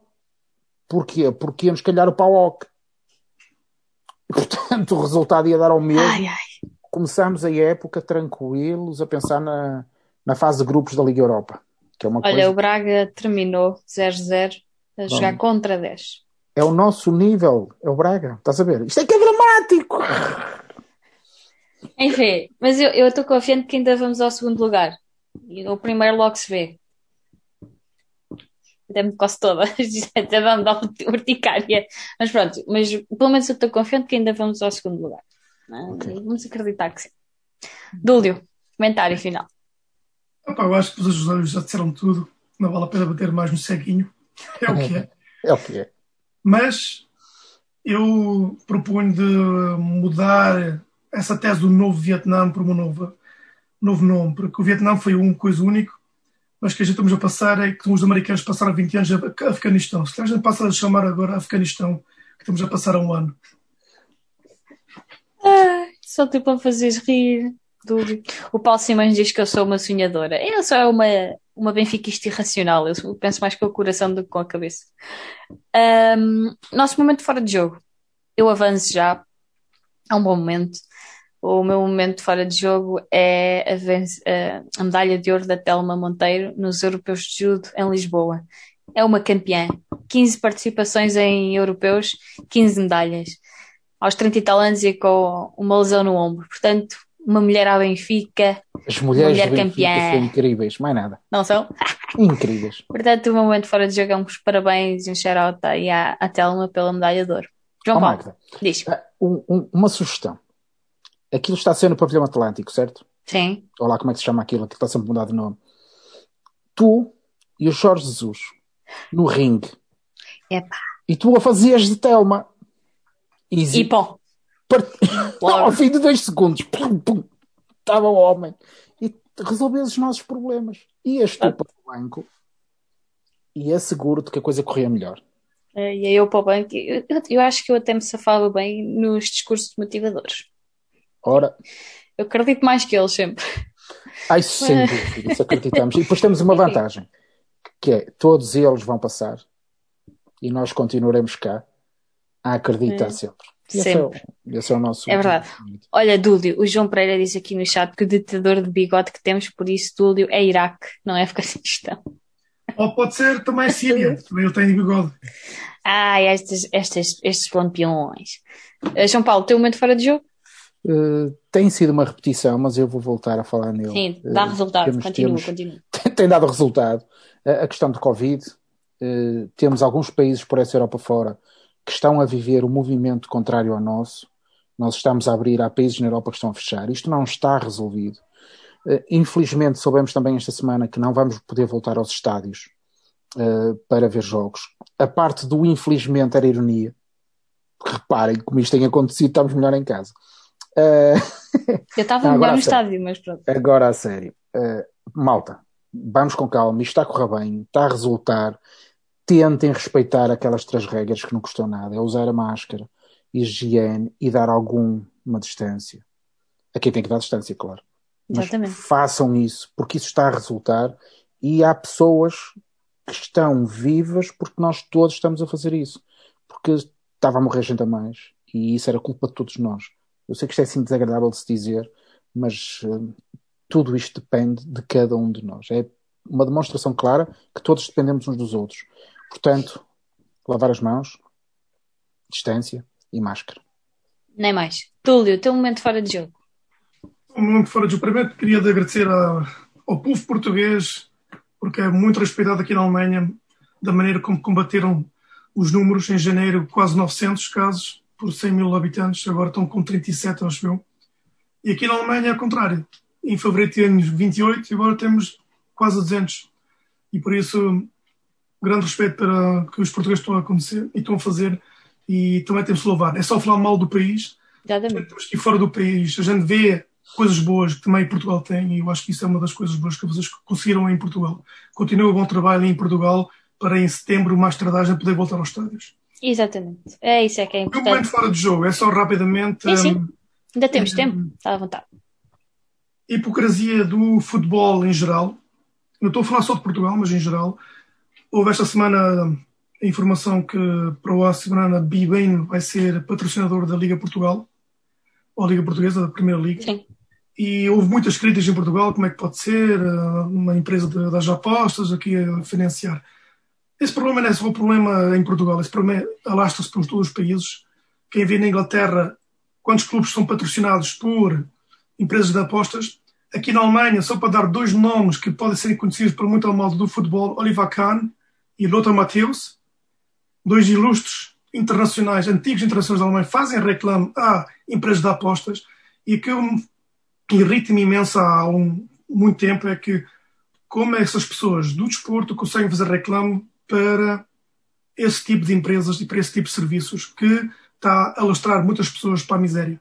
Porquê? Porque íamos calhar o Pauoc. Portanto, o resultado ia dar ao mesmo Ai, ai. começámos a época tranquilos a pensar na, na fase de grupos da Liga Europa, que é uma Olha, coisa, o Braga terminou 0-0 a jogar Bom. contra 10. é o nosso nível, é o Braga, estás a ver? Isto é que é dramático! Enfim, mas eu eu estou confiante que ainda vamos ao segundo lugar. E o primeiro logo se vê. Até me coço toda. Até vamos dar urticária. Mas pronto, mas pelo menos eu estou confiante que ainda vamos ao segundo lugar. não é? Ok. E Vamos acreditar que sim. Dúlio, comentário final. Opa, eu acho que os ajudadores já disseram tudo. Não vale a pena bater mais no ceguinho. É o que é. É o que é. Mas eu proponho de mudar essa tese do novo Vietnã por uma nova, novo nome, porque o Vietnã foi uma coisa única, mas que a gente estamos a passar é que os americanos passaram 20 anos a Afeganistão. Se a gente passa a chamar agora Afeganistão, que estamos a passar há um ano. Ai, só tu para fazeres rir, Dúlio. O Paulo Simões diz que eu sou uma sonhadora. Eu sou uma, uma benfiquista irracional. Eu penso mais com o coração do que com a cabeça. Ahm, nosso momento fora de jogo. Eu avanço já. É um bom momento. O meu momento fora de jogo é a- a medalha de ouro da Telma Monteiro nos Europeus de Judo em Lisboa. É uma campeã. 15 participações em europeus, 15 medalhas. Aos 30 e tal anos e com uma lesão no ombro. Portanto, uma mulher à Benfica, As mulheres Mulher do Benfica campeã. são incríveis, mais nada. não são? Incríveis. Portanto, o meu momento fora de jogo é uns parabéns e um shout-out aí à, à Telma pela medalha de ouro. João Ó, Paulo, Magda, diz. ah, um- um- uma sugestão. Aquilo está a ser no pavilhão Atlântico, certo? Sim. Olha lá como é que se chama aquilo, aquilo está sempre mudado de nome. Tu e o Jorge Jesus no ringue. Epá. E tu a fazias de Telma. E Easy. Part... Logo. Ao fim de dois segundos, pum, pum, estava o homem. E resolvias os nossos problemas. Ias tu para o banco e asseguro-te que a coisa corria melhor. Eh, E aí eu para o banco, eu, eu- eu acho que eu até me safava bem nos discursos motivadores. Ora, Eu acredito mais que eles sempre. ai, sem dúvida, isso acreditamos. E depois temos uma vantagem, que é todos eles vão passar e nós continuaremos cá a acreditar É. sempre. Esse é, o, esse é o nosso. É verdade. Olha, Dúlio, o João Pereira disse aqui no chat que o ditador de bigode que temos, por isso, Dúlio, é Iraque, não é Afeganistão. Ou pode ser também Síria, também eu tenho bigode. Ai, estas, estas, estes lampiões. Eh, João Paulo, teu momento fora de jogo? Uh, tem sido uma repetição, mas eu vou voltar a falar nele. Sim, dá Uh, resultado. temos- continua, temos- continua. tem dado resultado. A a questão do Covid, temos alguns países por essa Europa fora que estão a viver o movimento contrário ao nosso. Nós estamos a abrir, há países na Europa que estão a fechar. Isto não está resolvido. Eh, Infelizmente, soubemos também esta semana que não vamos poder voltar aos estádios eh, para ver jogos. A parte do infelizmente era ironia. Porque reparem, como isto tem acontecido, estamos melhor em casa. Eh, Eu estava melhor no a estádio, mas pronto. Agora a sério. Uh, malta, vamos com calma. Isto está a correr bem, está a resultar. Tentem respeitar aquelas três regras que não custam nada. É usar a máscara, higiene e dar alguma distância. Aqui tem que dar distância, claro. Mas Exatamente. façam isso, porque isso está a resultar e há pessoas que estão vivas porque nós todos estamos a fazer isso. Porque estava a morrer gente a mais e isso era culpa de todos nós. Eu sei que isto é assim desagradável de se dizer, mas eh, tudo isto depende de cada um de nós. É uma demonstração clara que todos dependemos uns dos outros. Portanto, lavar as mãos, distância e máscara. Nem mais. Túlio, teu momento fora de jogo. Um momento fora de jogo. Primeiro, queria de agradecer a- ao povo português, porque é muito respeitado aqui na Alemanha, da maneira como combateram os números. Em janeiro, quase 900 casos por 100 mil habitantes, agora estão com 37, acho eu. E aqui na Alemanha é o contrário. Em fevereiro tínhamos 28 e agora temos quase 200. E por isso grande respeito para que os portugueses estão a acontecer e estão a fazer e também temos de louvar. É só falar mal do país. Exatamente. Temos que ir fora do país. A gente vê coisas boas que também Portugal tem e eu acho que isso é uma das coisas boas que vocês conseguiram em Portugal. Continua o bom trabalho em Portugal para em setembro, mais tardagem, poder voltar aos estádios. Exatamente. É isso é que é Um importante. momento fora de jogo, é só rapidamente. Sim, sim. hum, Ainda temos Hum. tempo. Está à vontade. hipocrisia do futebol em geral. Não estou a falar só de Portugal, mas em geral. Houve esta semana a informação que para o semana Bibain vai ser patrocinador da Liga Portugal, ou a Liga Portuguesa, da Primeira Liga. Sim. E houve muitas críticas em Portugal, como é que pode ser eh, uma empresa de- das apostas aqui a financiar. Esse problema não é só o problema em Portugal, esse problema é- alastra-se por todos os países. Quem vê na Inglaterra quantos clubes são patrocinados por empresas de apostas. Aqui na Alemanha, só para dar dois nomes que podem ser conhecidos por muito maldo do futebol, Oliver Kahn e Lothar Matthäus, dois ilustres internacionais, antigos internacionais da Alemanha, fazem reclame a empresas de apostas e que me irrita-me imenso há um, muito tempo é que como essas pessoas do desporto conseguem fazer reclame para esse tipo de empresas e para esse tipo de serviços que está a lastrar muitas pessoas para a miséria.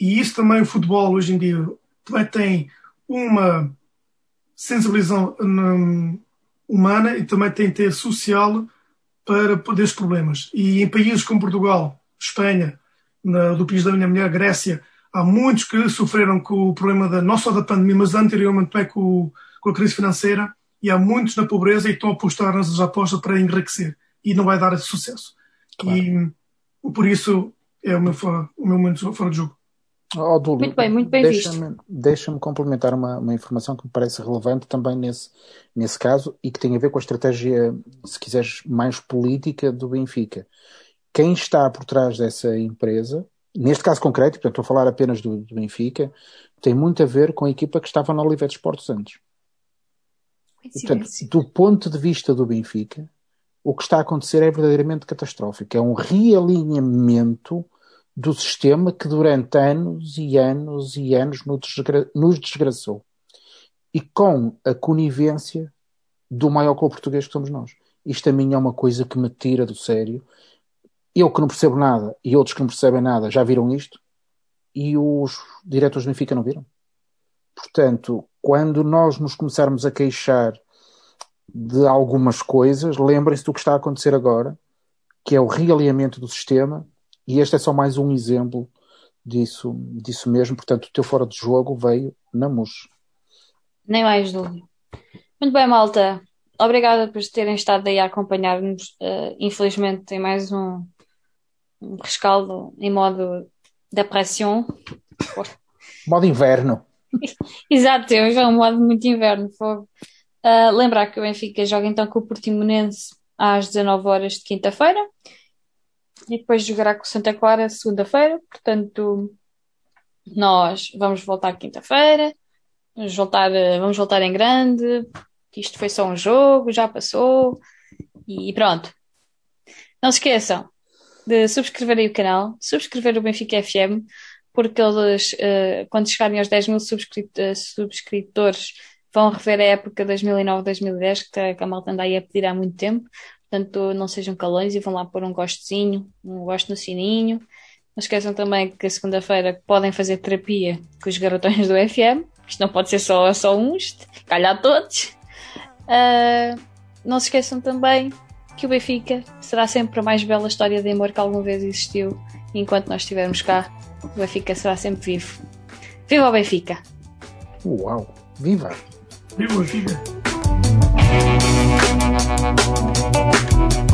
E isso também o futebol hoje em dia também tem uma sensibilização hum, humana e também tem que ter social para poder esses problemas. E em países como Portugal, Espanha, na, do país da minha mulher, Grécia, há muitos que sofreram com o problema da, não só da pandemia, mas anteriormente também com, com a crise financeira, e há muitos na pobreza e estão a apostar nas apostas para enriquecer. E não vai dar esse sucesso. E hum, por isso é o meu, o meu momento fora de jogo. Oh, Dúlio, Muito bem, muito bem deixa-me, deixa-me complementar uma, uma informação que me parece relevante também nesse, nesse caso e que tem a ver com a estratégia, se quiseres, mais política do Benfica. Quem está por trás dessa empresa, neste caso concreto, portanto estou a falar apenas do, do Benfica, tem muito a ver com a equipa que estava na Oliveira Esportes antes. Portanto, do ponto de vista do Benfica, o que está a acontecer é verdadeiramente catastrófico. É um realinhamento do sistema que durante anos e anos e anos nos, desgra nos desgraçou. E com a conivência do maior clube português que somos nós. Isto a mim é uma coisa que me tira do sério. Eu que não percebo nada e outros que não percebem nada já viram isto e os diretores do Benfica não viram. Portanto, quando nós nos começarmos a queixar de algumas coisas, lembrem-se do que está a acontecer agora, que é o realinhamento do sistema, e este é só mais um exemplo disso, disso mesmo. Portanto, o teu fora de jogo veio na MUS. Nem mais dúvida. Muito bem, malta. Obrigada por terem estado aí a acompanhar-nos. Uh, infelizmente, tem mais um, um rescaldo em modo depressão. Modo inverno. Exato, temos um modo muito inverno. Fogo. Uh, lembrar que o Benfica joga então com o Portimonense às 19 horas de quinta-feira e depois jogará com Santa Clara segunda-feira. Portanto, nós vamos voltar quinta-feira. Vamos voltar, vamos voltar em grande. Isto foi só um jogo, já passou. E pronto. Não se esqueçam de subscrever aí o canal, subscrever o Benfica FM, porque eles, uh, quando chegarem aos 10 mil subscritores, vão rever a época 2009-2010, que, que a malta anda aí a pedir há muito tempo. Portanto, não sejam calões e vão lá pôr um gostozinho, um gosto no sininho. Não esqueçam também que segunda-feira podem fazer terapia com os garotões do FM. Isto não pode ser só, só uns, calhar todos. Uh, não se esqueçam também que o Benfica será sempre a mais bela história de amor que alguma vez existiu. E enquanto nós estivermos cá, o Benfica será sempre vivo. Viva o Benfica! Uau! Viva! Viva o Benfica! Thank you.